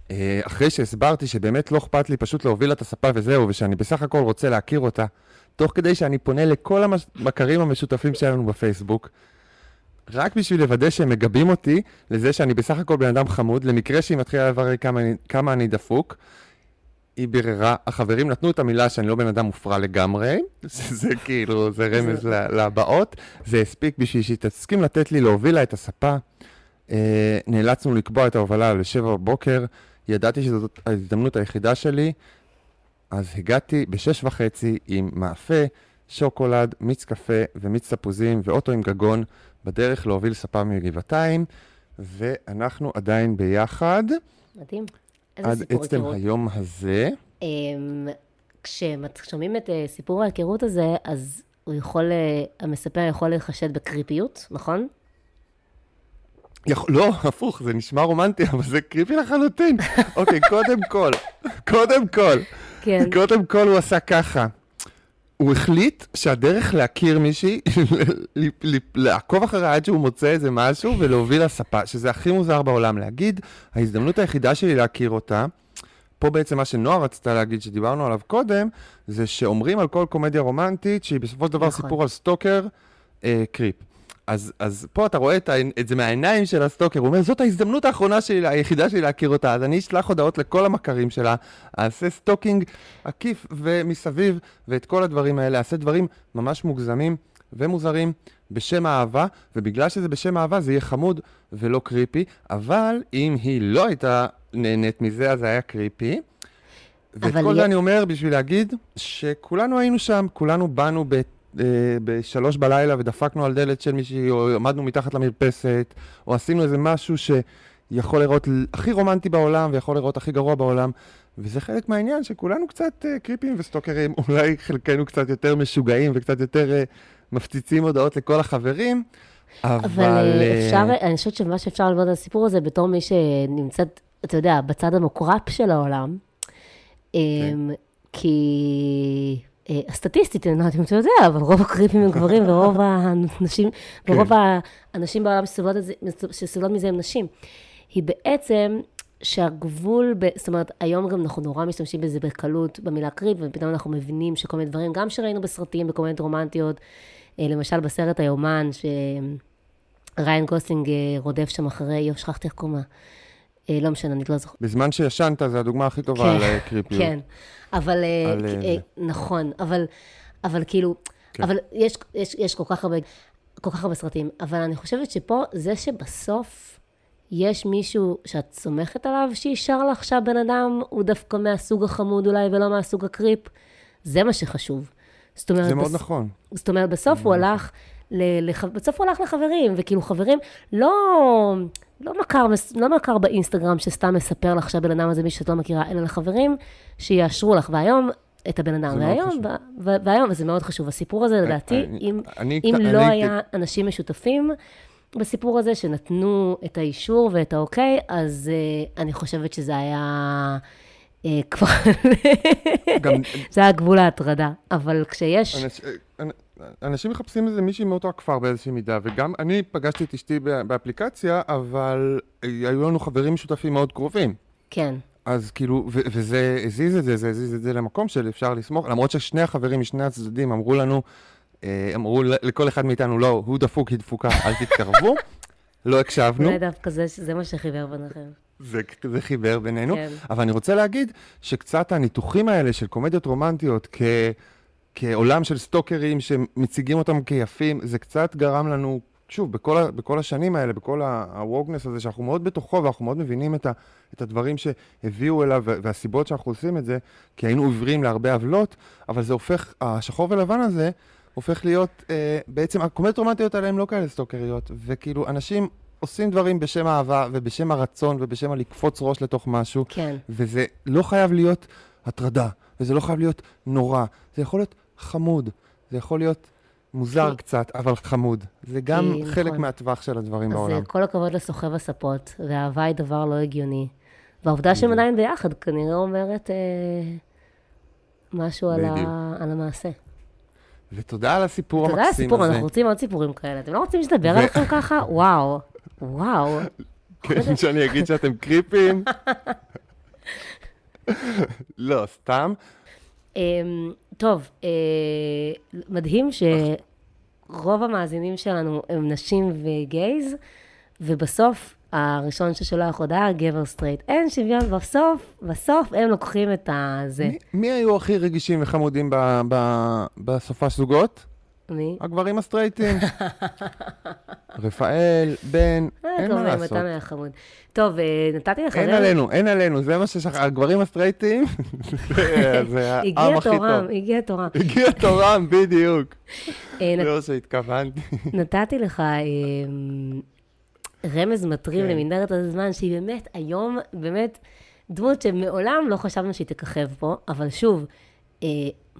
Uh, אחרי שהסברתי שבאמת לא אכפת לי פשוט להוביל לה את הספה וזהו, ושאני בסך הכל רוצה להכיר אותה, תוך כדי שאני פונה לכל המכרים המשותפים שלנו בפייסבוק, רק בשביל לוודא שהם מגבים אותי לזה שאני בסך הכל בן אדם חמוד, למקרה שהיא מתחילה לברר כמה, כמה אני דפוק. היא ביררה, החברים נתנו את המילה שאני לא בן אדם מופרע לגמרי, שזה כאילו, זה רמז לבאות, זה הספיק בשביל שהיא תסכים לתת לי להוביל לה את הספה. אה, נאלצנו לקבוע את ההובלה לשבע בבוקר, ידעתי שזאת ההזדמנות היחידה שלי, אז הגעתי בשש וחצי עם מאפה, שוקולד, מיץ קפה ומיץ תפוזים ואוטו עם גגון בדרך להוביל ספה מגבעתיים, ואנחנו עדיין ביחד מדהים. איזה עד סיפור עצם היכרות. היום הזה. אמ, כששומעים את אה, סיפור ההיכרות הזה, אז הוא יכול, אה, המספר יכול להיחשד בקריפיות, נכון? יכול, לא, הפוך, זה נשמע רומנטי, אבל זה קריפי לחלוטין. אוקיי, קודם כל, קודם כל, כן. קודם כל הוא עשה ככה. הוא החליט שהדרך להכיר מישהי, לעקוב אחריה עד שהוא מוצא איזה משהו ולהוביל לספה, שזה הכי מוזר בעולם. להגיד, ההזדמנות היחידה שלי להכיר אותה, פה בעצם מה שנועה רצתה להגיד, שדיברנו עליו קודם, זה שאומרים על כל קומדיה רומנטית שהיא בסופו של דבר נכון. סיפור על stalker אה, creep. אז, אז פה אתה רואה את, את זה מהעיניים של ה stalker, הוא אומר, זאת ההזדמנות האחרונה שלי, היחידה שלי להכיר אותה, אז אני אשלח הודעות לכל המכרים שלה, אעשה stalking עקיף ומסביב, ואת כל הדברים האלה, אעשה דברים ממש מוגזמים ומוזרים בשם האהבה, ובגלל שזה בשם אהבה זה יהיה חמוד ולא קריפי, אבל אם היא לא הייתה נהנית מזה, אז זה היה קריפי. ואת כל יה- זה אני אומר בשביל להגיד שכולנו היינו שם, כולנו באנו ב... אה, בשלוש בלילה ודפקנו על דלת של מישהי, או עמדנו מתחת למרפסת, או עשינו איזה משהו שיכול לראות הכי רומנטי בעולם ויכול לראות הכי גרוע בעולם. וזה חלק מהעניין שכולנו קצת אה, קריפים וסטוקרים, אולי חלקנו קצת יותר משוגעים וקצת יותר אה, מפציצים הודעות לכל החברים, אבל... אבל אפשר, אני חושבת שמה שאפשר ללמוד על הסיפור הזה בתור מי שנמצאת, אתה יודע, בצד המוקרפ של העולם, כן. אמ, כי הסטטיסטית, אני לא יודעת אם אתה יודע, אבל רוב הקריפים הם גברים ורוב האנשים, כן. ורוב האנשים בעולם שסובלות מזה הם נשים. היא בעצם שהגבול, ב, זאת אומרת, היום גם אנחנו נורא משתמשים בזה בקלות, במילה קריפ, ופתאום אנחנו מבינים שכל מיני דברים, גם שראינו בסרטים, בקומדיות רומנטיות, אה, למשל בסרט היומן, שריין גוסלינג אה, רודף שם אחרי, יו, שכחתי איך קוראים לה. אה, לא משנה, אני לא זוכרת. בזמן שישנת, זו הדוגמה הכי טובה כן, על אה, קריפיות. כן, אבל, אה, על, נכון, אבל, אבל כאילו, כן. אבל יש, יש, יש כל כך הרבה, כל כך הרבה סרטים, אבל אני חושבת שפה, זה שבסוף יש מישהו שאת סומכת עליו שיאשר לך שהבן אדם הוא דווקא מהסוג החמוד אולי ולא מהסוג ה creep, זה מה שחשוב. זאת אומרת, זה מאוד בס- נכון. זאת אומרת, בסוף הוא הלך, ל, לח, בסוף הוא הלך לחברים, וכאילו חברים, לא, לא, מכר, לא מכר באינסטגרם שסתם מספר לך שהבן אדם הזה מישהו שאת לא מכירה, אלא לחברים שיאשרו לך, והיום, את הבן אדם, והיום, והיום, וזה מאוד חשוב. הסיפור הזה, לדעתי, אני- אם, אני- אם אני לא הייתי- היה אנשים משותפים בסיפור הזה, שנתנו את האישור ואת האוקיי, אז uh, אני חושבת שזה היה... uh, כבר, גם זה היה גבול ההטרדה, אבל כשיש... אנש- אנ- אנשים מחפשים איזה מישהי מאותו הכפר באיזושהי מידה, וגם אני פגשתי את אשתי באפליקציה, אבל היו לנו חברים משותפים מאוד קרובים. כן. אז כאילו, ו- וזה הזיז את זה, זה הזיז את זה למקום של אפשר לסמוך, למרות ששני החברים משני הצדדים אמרו לנו, אה, אמרו לכל אחד מאיתנו, לא, הוא דפוק, היא דפוקה, אל תתקרבו. לא הקשבנו, אולי דווקא זה, זה מה שחיבר ביניכם. זה, זה חיבר בינינו. כן. אבל אני רוצה להגיד שקצת הניתוחים האלה של קומדיות רומנטיות כ, כעולם של סטוקרים שמציגים אותם כיפים, זה קצת גרם לנו, שוב, בכל, ה- בכל השנים האלה, בכל ה-wokeness הזה, שאנחנו מאוד בתוכו ואנחנו מאוד מבינים את, ה, את הדברים שהביאו אליו וה- והסיבות שאנחנו עושים את זה, כי היינו עיוורים להרבה עוולות, אבל זה הופך, השחור ולבן הזה, הופך להיות, אה, בעצם הקומדיות רומנטיות האלה הן לא כאלה סטוקריות, וכאילו אנשים עושים דברים בשם האהבה ובשם הרצון ובשם הלקפוץ ראש לתוך משהו, כן. וזה לא חייב להיות הטרדה, וזה לא חייב להיות נורא, זה יכול להיות חמוד, זה יכול להיות מוזר כי- קצת, אבל חמוד. זה גם כי- חלק נכון. מהטווח של הדברים אז בעולם. אה, כל הכבוד לסוחב הספות, ואהבה היא דבר לא הגיוני. והעובדה שהם עדיין ביחד כנראה אומרת אה, משהו על. ה, על המעשה. ותודה על הסיפור אתה יודע, המקסים הסיפור, הזה. אנחנו רוצים עוד סיפורים כאלה. אתם לא רוצים שנדבר ו- עליכם ככה? וואו, וואו. כן, שאני אגיד שאתם קריפים? לא, סתם. טוב, אה, מדהים שרוב המאזינים שלנו הם נשים ו gays, ובסוף הראשון ששולח הודעה, גבר סטרייט. אין שוויון, בסוף, בסוף הם לוקחים את הזה. מי- מי היו הכי רגישים וחמודים בסופש זוגות? מי? הגברים הסטרייטים. רפאל, בן, אה, אין מה לעשות. מתן היה חמוד. טוב, אה, נתתי לך... אין רמז. עלינו, אין עלינו, זה מה ששכח... הגברים הסטרייטים, זה- העם הגיע הכי תורם, טוב. הגיע תורם. הגיע תורם, בדיוק. אה, נת- זה מה שהתכוונתי. נתתי לך אה, רמז מטרים כן. למנהרת הזמן, שהיא באמת היום, באמת דמות שמעולם לא חשבנו שהיא תככב פה, אבל שוב, אה,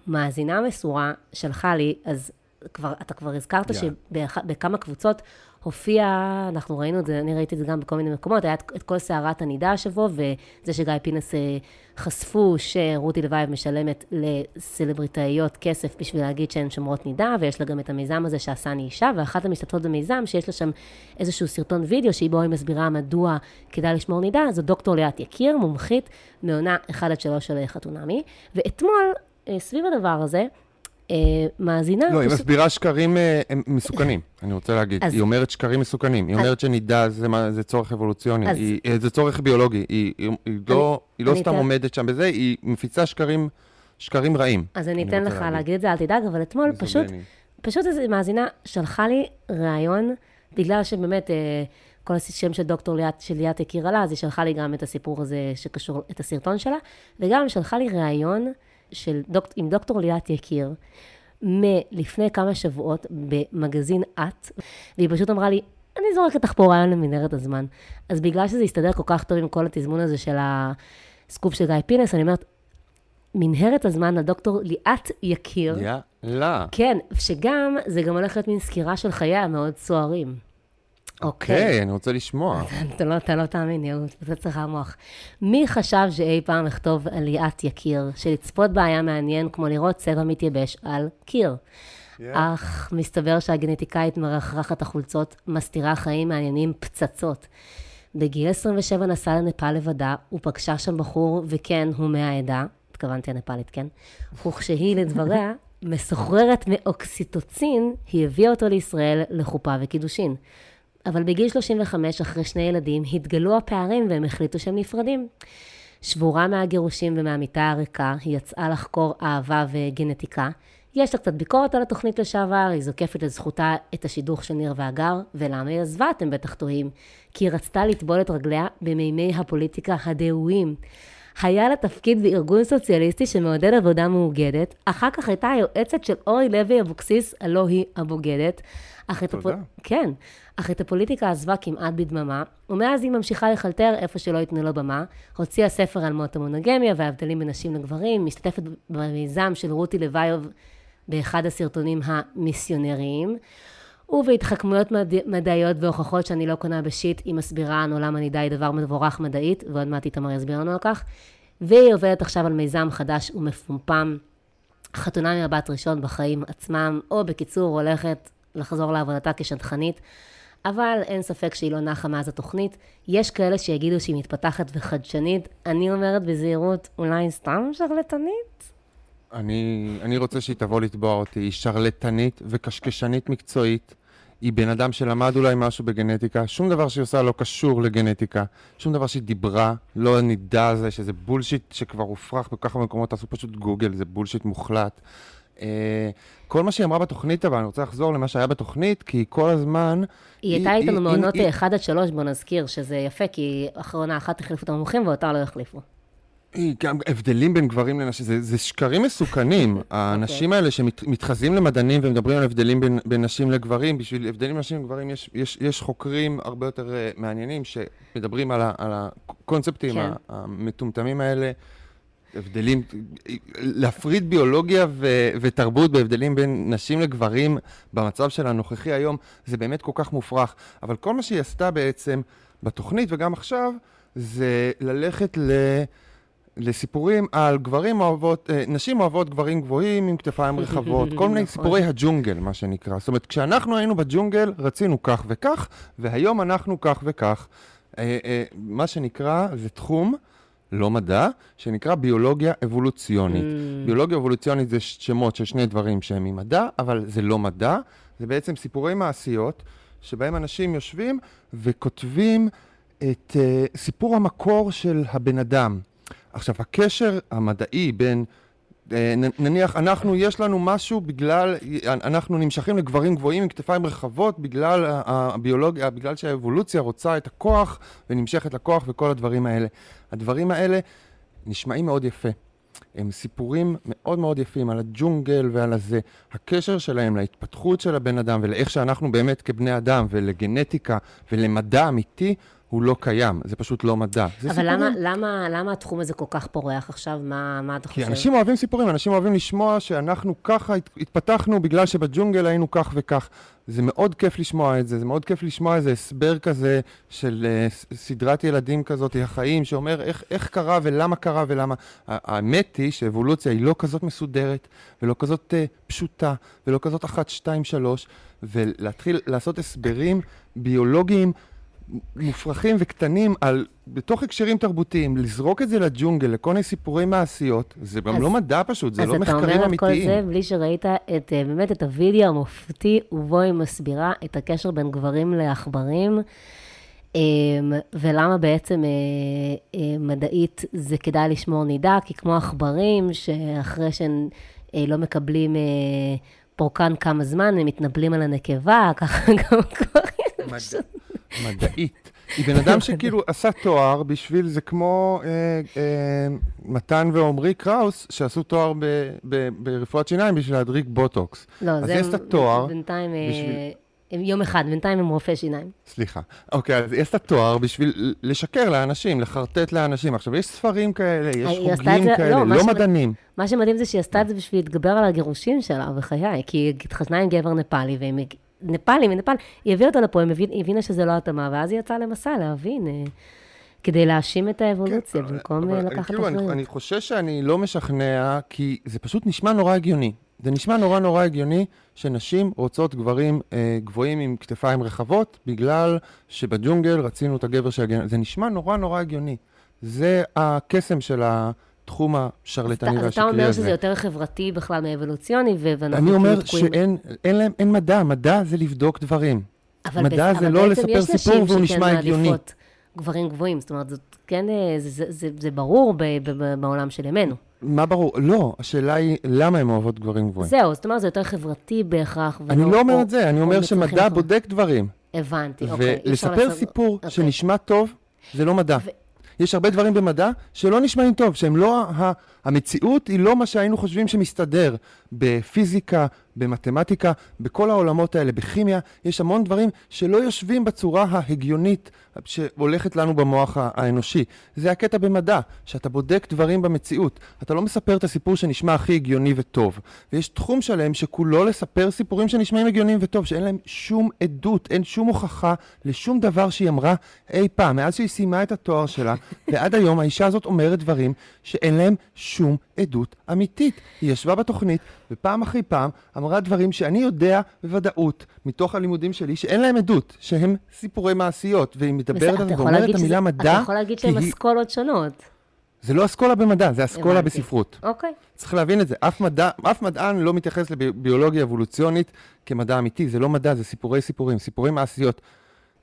מאזינה מסורה שלחה לי, אז כבר, אתה כבר הזכרת יאללה. שבכמה קבוצות הופיע, אנחנו ראינו את זה, אני ראיתי את זה גם בכל מיני מקומות, היה את, את כל סערת הנידה השבוע, וזה שגיא פינס אה, חשפו שרותי לוייב משלמת לסלבריטאיות כסף בשביל להגיד שהן שומרות נידה, ויש לה גם את המיזם הזה שעשה אני אישה, ואחת המשתתפות במיזם, שיש לה שם איזשהו סרטון וידאו, שבו היא מסבירה מדוע כדאי לשמור נידה, זו דוקטור ליאת יקיר, מומחית מעונה 1 עד 3 של חתונמי, ואתמול, אה, סביב הדבר הזה, מאזינה... לא, היא מסבירה שקרים אה, הם מסוכנים, אני רוצה להגיד. אז- היא אומרת שקרים מסוכנים. היא אומרת שנידה זה מה- זה צורך אבולוציוני, אז- היא- אה, זה צורך ביולוגי. היא היא- היא לא- היא לא אני סתם אתן- עומדת שם בזה, היא מפיצה שקרים שקרים רעים. אז אני אתן רוצה לך להגיד את זה, אל תדאג, אבל אתמול פשוט. פשוט איזו מאזינה שלחה לי ראיון, בגלל שבאמת אה, כל השם של דוקטור ליאת, של ליאת הכירה לה, אז היא שלחה לי גם את הסיפור הזה שקשור, את הסרטון שלה, וגם שלחה לי ראיון של דוק, עם דוקטור ליאת יקיר, מלפני כמה שבועות במגזין את, והיא פשוט אמרה לי, אני זורקת לך פה רעיון למנהרת הזמן. אז בגלל שזה הסתדר כל כך טוב עם כל התזמון הזה של הסקופ של גיא פינס, אני אומרת, מנהרת הזמן לדוקטור ליאת יקיר. יאללה. כן, שגם, זה גם הולך להיות מין סקירה של חייה המאוד סוערים. אוקיי, אני רוצה לשמוע. אתה לא, אתה לא תאמין, יהוד, זה צריך המוח. מי חשב שאי פעם אכתוב על ליאת יקיר, שלצפות בה היה מעניין כמו לראות צבע מתייבש על קיר? אך מסתבר שהגנטיקאית מרחרחת החולצות מסתירה חיים מעניינים פצצות. בגיל 27 נסעה לנפאל לבדה, ופגשה שם בחור, וכן, הוא מהעדה, התכוונתי הנפאלית, כן? וכשהיא, לדבריה, מסוחררת מאוקסיטוצין, היא הביאה אותו לישראל לחופה וקידושין. אבל בגיל 35, אחרי שני ילדים, התגלו הפערים והם החליטו שהם נפרדים. שבורה מהגירושים ומהמיטה הריקה, היא יצאה לחקור אהבה וגנטיקה. יש לה קצת ביקורת על התוכנית לשעבר, היא זוקפת לזכותה את השידוך של ניר והגר, ולמה היא עזבה, אתם בטח תוהים. כי היא רצתה לטבול את רגליה במימי הפוליטיקה הדהויים. היה לה תפקיד בארגון סוציאליסטי שמעודד עבודה מאוגדת, אחר כך הייתה היועצת של אורי לוי אבוקסיס, הלא היא הבוגדת. אך את תודה. הפו... כן, אך את הפוליטיקה עזבה כמעט בדממה, ומאז היא ממשיכה לחלטר איפה שלא ייתנו לה במה. הוציאה ספר על מות המונוגמיה וההבדלים בין נשים לגברים, משתתפת במיזם של רותי לויוב באחד הסרטונים המיסיונריים. ובהתחכמויות מד... מדעיות והוכחות שאני לא קונה בשיט, היא מסבירה לנו למה נידה היא דבר מבורך מדעית, ועוד מעט איתמר יסביר לנו על כך. והיא עובדת עכשיו על מיזם חדש ומפומפם, חתונה ממבט ראשון בחיים עצמם, או בקיצור הולכת לחזור לעבודתה כשדכנית, אבל אין ספק שהיא לא נחה מאז התוכנית. יש כאלה שיגידו שהיא מתפתחת וחדשנית, אני אומרת בזהירות, אולי סתם שרלטנית? אני, אני רוצה שהיא תבוא לתבוע אותי. היא שרלטנית וקשקשנית מקצועית. היא בן אדם שלמד אולי משהו בגנטיקה. שום דבר שהיא עושה לא קשור לגנטיקה. שום דבר שהיא דיברה, לא נידה על זה, שזה בולשיט שכבר הופרך בכל כך הרבה מקומות, תעשו פשוט גוגל, זה בולשיט מוחלט. אה, כל מה שהיא אמרה בתוכנית, אבל אני רוצה לחזור למה שהיה בתוכנית, כי היא כל הזמן... היא הייתה איתנו מעונות היא- 1 עד 3, בוא נזכיר, שזה יפה, כי אחרונה אחת החליפו את המומחים ואותה לא החליפו. היא גם הבדלים בין גברים לנשים, זה, זה שקרים מסוכנים. האנשים האלה שמתחזים למדענים ומדברים על הבדלים בין, בין נשים לגברים, בשביל הבדלים בין נשים לגברים יש, יש, יש חוקרים הרבה יותר uh, מעניינים שמדברים על, ה, על הקונספטים כן. כן. המטומטמים האלה. הבדלים, להפריד ביולוגיה ו, ותרבות בהבדלים בין נשים לגברים במצב של הנוכחי היום, זה באמת כל כך מופרך. אבל כל מה שהיא עשתה בעצם בתוכנית וגם עכשיו, זה ללכת ל... לסיפורים על גברים אוהבות, אה, נשים אוהבות גברים גבוהים עם כתפיים רחבות, כל מיני נכון. סיפורי הג'ונגל, מה שנקרא. זאת אומרת, כשאנחנו היינו בג'ונגל, רצינו כך וכך, והיום אנחנו כך וכך. אה, אה, מה שנקרא, זה תחום, לא מדע, שנקרא ביולוגיה אבולוציונית. Mm. ביולוגיה אבולוציונית זה שמות של שני דברים שהם ממדע, אבל זה לא מדע, זה בעצם סיפורי מעשיות, שבהם אנשים יושבים וכותבים את uh, סיפור המקור של הבן אדם. עכשיו, הקשר המדעי בין, נניח, אנחנו, יש לנו משהו בגלל, אנחנו נמשכים לגברים גבוהים עם כתפיים רחבות בגלל הביולוגיה, בגלל שהאבולוציה רוצה את הכוח ונמשכת לכוח וכל הדברים האלה. הדברים האלה נשמעים מאוד יפה. הם סיפורים מאוד מאוד יפים על הג'ונגל ועל הזה. הקשר שלהם להתפתחות של הבן אדם ולאיך שאנחנו באמת כבני אדם ולגנטיקה ולמדע אמיתי הוא לא קיים, זה פשוט לא מדע. אבל למה, למה, למה התחום הזה כל כך פורח עכשיו? מה, מה אתה חושב? כי אנשים אוהבים סיפורים, אנשים אוהבים לשמוע שאנחנו ככה התפתחנו בגלל שבג'ונגל היינו כך וכך. זה מאוד כיף לשמוע את זה, זה מאוד כיף לשמוע איזה הסבר כזה של uh, סדרת ילדים כזאת, החיים, שאומר איך, איך קרה ולמה קרה ולמה. האמת היא שאבולוציה היא לא כזאת מסודרת, ולא כזאת uh, פשוטה, ולא כזאת אחת, שתיים, שלוש, ולהתחיל לעשות הסברים ביולוגיים. מופרכים וקטנים על, בתוך הקשרים תרבותיים, לזרוק את זה לג'ונגל, לכל מיני סיפורי מעשיות, זה גם לא מדע פשוט, זה לא מחקרים אמיתיים. אז אתה אומר את כל זה בלי שראית את, אה, באמת את הוידאו המופתי, ובו היא מסבירה את הקשר בין גברים לעכברים. אמ, ולמה בעצם אה, אה, מדעית זה כדאי לשמור נידה, כי כמו עכברים, שאחרי שהם לא מקבלים פורקן כמה זמן, הם מתנבלים על הנקבה, ככה גם גברים. מדעית. היא בן אדם שכאילו עשה תואר בשביל, זה כמו אה, אה, מתן ועמרי קראוס, שעשו תואר ב, ב, ברפואת שיניים בשביל להדריק בוטוקס. לא, זה... אז יש את התואר... בינתיים... אה, בשביל... הם יום אחד, בינתיים הם רופאי שיניים. סליחה. אוקיי, אז יש את התואר בשביל לשקר לאנשים, לחרטט לאנשים. עכשיו, יש ספרים כאלה, יש חוגים כאלה, לא, לא מדענים. מה שמדהים זה שהיא עשתה את זה בשביל להתגבר על הגירושים שלה, בחיי, כי היא התחתנה עם גבר נפאלי, והם נפאלי, מנפאל, היא הביאה אותו לפה, היא הבינה שזה לא התאמה, ואז היא יצאה למסע להבין, אה, כדי להאשים את האבולוציה, כן, במקום אה, לקחת כאילו, אחריות. אני, אני חושש שאני לא משכנע, כי זה פשוט נשמע נורא הגיוני. זה נשמע נורא נורא הגיוני שנשים רוצות גברים אה, גבוהים עם כתפיים רחבות, בגלל שבג'ונגל רצינו את הגבר שיגן. זה נשמע נורא נורא הגיוני. זה הקסם של ה... התחום השרלטני והשקרי הזה. אתה אומר שזה יותר חברתי בכלל מאבולוציוני, ואנחנו אני אומר שאין אין להם, אין מדע, מדע זה לבדוק דברים. מדע זה לא לספר סיפור והוא נשמע הגיוני. גברים גבוהים, זאת אומרת, זאת, כן, אה, זה, זה, זה, זה ברור ב, ב, ב, בעולם של ימינו. מה ברור? לא, השאלה היא למה הן אוהבות גברים גבוהים. זהו, זאת אומרת, זה יותר חברתי בהכרח. אני לא אומר את זה, אני אומר שמדע בודק דברים. הבנתי, אוקיי. ולספר סיפור אוקיי. שנשמע טוב, זה לא מדע. יש הרבה דברים במדע שלא נשמעים טוב, שהם לא, המציאות היא לא מה שהיינו חושבים שמסתדר. בפיזיקה, במתמטיקה, בכל העולמות האלה, בכימיה, יש המון דברים שלא יושבים בצורה ההגיונית שהולכת לנו במוח האנושי. זה הקטע במדע, שאתה בודק דברים במציאות. אתה לא מספר את הסיפור שנשמע הכי הגיוני וטוב. ויש תחום שלם שכולו לספר סיפורים שנשמעים הגיוניים וטוב, שאין להם שום עדות, אין שום הוכחה לשום דבר שהיא אמרה אי פעם. מאז שהיא סיימה את התואר שלה, ועד היום האישה הזאת אומרת דברים שאין להם שום עדות אמיתית. היא ישבה בתוכנית, ופעם אחרי פעם אמרה דברים שאני יודע בוודאות, מתוך הלימודים שלי, שאין להם עדות, שהם סיפורי מעשיות, והיא מדברת על ואומרת את המילה מדע. אתה יכול להגיד שהן אסכולות שונות. זה לא אסכולה במדע, זה אסכולה הבנתי. בספרות. אוקיי. צריך להבין את זה. אף, מדע, אף מדען לא מתייחס לביולוגיה אבולוציונית כמדע אמיתי, זה לא מדע, זה סיפורי סיפורים, סיפורי מעשיות.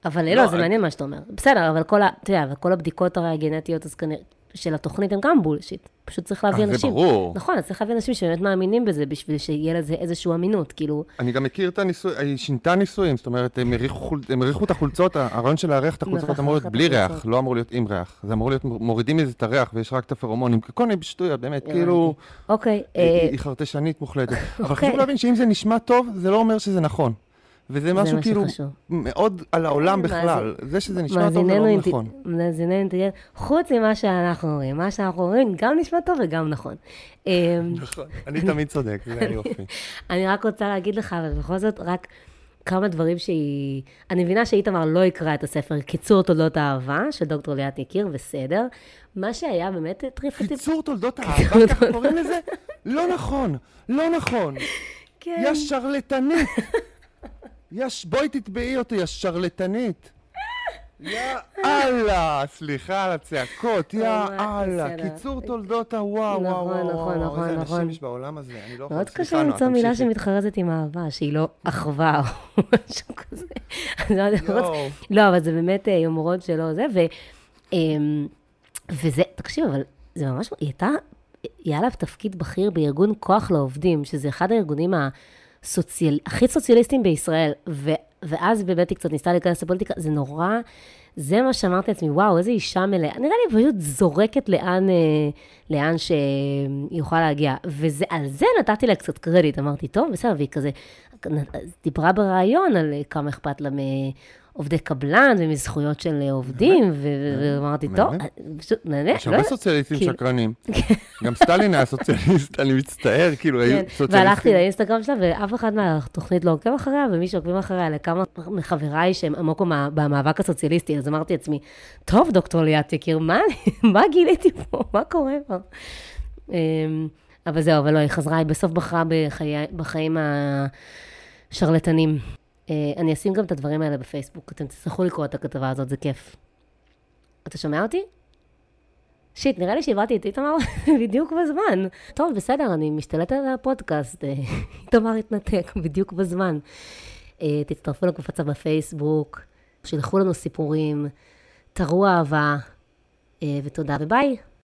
אבל לא, לא זה מעניין מה שאתה אומר. בסדר, אבל כל, ה, אתה יודע, כל הבדיקות הרי הגנטיות, אז כנראה, של התוכנית הם גם בולשיט. פשוט צריך להביא אנשים. זה ברור. נכון, אז צריך להביא אנשים שבאמת מאמינים בזה, בשביל שיהיה לזה איזושהי אמינות, כאילו... אני גם מכיר את הניסוי, היא שינתה ניסויים, זאת אומרת, הם הריחו את החולצות, הרעיון של לארח את החולצות אמור להיות בלי ריח, לא אמור להיות עם ריח. זה אמור להיות, מורידים מזה את הריח ויש רק את הפרומונים, כל מיני שטויות, באמת, כאילו... אוקיי. היא אה, חרטשנית מוחלטת. אבל חשוב אוקיי. להבין שאם זה נשמע טוב, זה לא אומר שזה נכון. וזה משהו כאילו מאוד על העולם בכלל. זה שזה נשמע טוב זה לא נכון. מאזיננו אינטליגנט, חוץ ממה שאנחנו רואים, מה שאנחנו רואים גם נשמע טוב וגם נכון. אמ, נכון, אני תמיד צודק, זה היופי. אני רק רוצה להגיד לך, אבל בכל זאת, רק כמה דברים שהיא... אני מבינה שאיתמר לא יקרא את הספר קיצור תולדות האהבה, של דוקטור ליאת יקיר, בסדר. מה שהיה באמת הטריף אותי... קיצור תולדות האהבה, ככה קוראים לזה? לא נכון, לא נכון. כן. יא שרלטנית. יש, בואי תתבעי אותי, יא שרלטנית. יא אללה, סליחה על הצעקות, יא אללה, קיצור תולדות הוואו, וואו, וואו, נכון, נכון, איזה נכון. אנשים יש בעולם הזה, אני לא יכול, מאוד קשה למצוא מילה שמתחרזת עם אהבה, שהיא לא אחווה או משהו כזה. לא, אבל זה באמת אה, יומרות שלא זה, אמ, וזה, תקשיב, אבל זה ממש, היא הייתה, היה לה תפקיד בכיר בארגון כוח לעובדים, שזה אחד הארגונים ה... סוציאל, הכי סוציאליסטים בישראל, ו, ואז באמת היא קצת ניסתה להיכנס לפוליטיקה, זה נורא, זה מה שאמרתי לעצמי, וואו, איזה אישה מלאה, נראה לי פשוט זורקת לאן, אה, לאן שהיא יכולה להגיע, ועל זה נתתי לה קצת קרדיט, אמרתי, טוב, בסדר, והיא כזה, דיברה בריאיון על כמה אכפת לה עובדי קבלן ומזכויות של עובדים, ואמרתי, טוב? פשוט נהנה, יש לא הרבה. סוציאליסטים כאילו- שקרנים. גם סטלין היה סוציאליסט, אני מצטער, כאילו, היו כן, סוציאליסטים. והלכתי לאינסטגרם שלה, ואף אחד מהתוכנית לא עוקב אחריה, ומי שעוקבים אחריה, לכמה מחבריי שהם עמוק במא- במאבק הסוציאליסטי, אז אמרתי לעצמי, טוב, דוקטור ליאת יקיר, מה, גיליתי פה? מה קורה פה? אמ, אבל זהו, אבל לא, היא חזרה, היא בסוף בחרה בחיי, בחיים השרלטנים. אה, אני אשים גם את הדברים האלה בפייסבוק, אתם תצטרכו לקרוא את הכתבה הזאת, זה כיף. אתה שומע אותי? שיט, נראה לי שהבאתי את איתמר בדיוק בזמן. טוב, בסדר, אני משתלטת על הפודקאסט. אה, איתמר התנתק בדיוק בזמן. אה, תצטרפו לקבוצה בפייסבוק, שלחו לנו סיפורים, תראו אהבה, אה, ותודה וביי.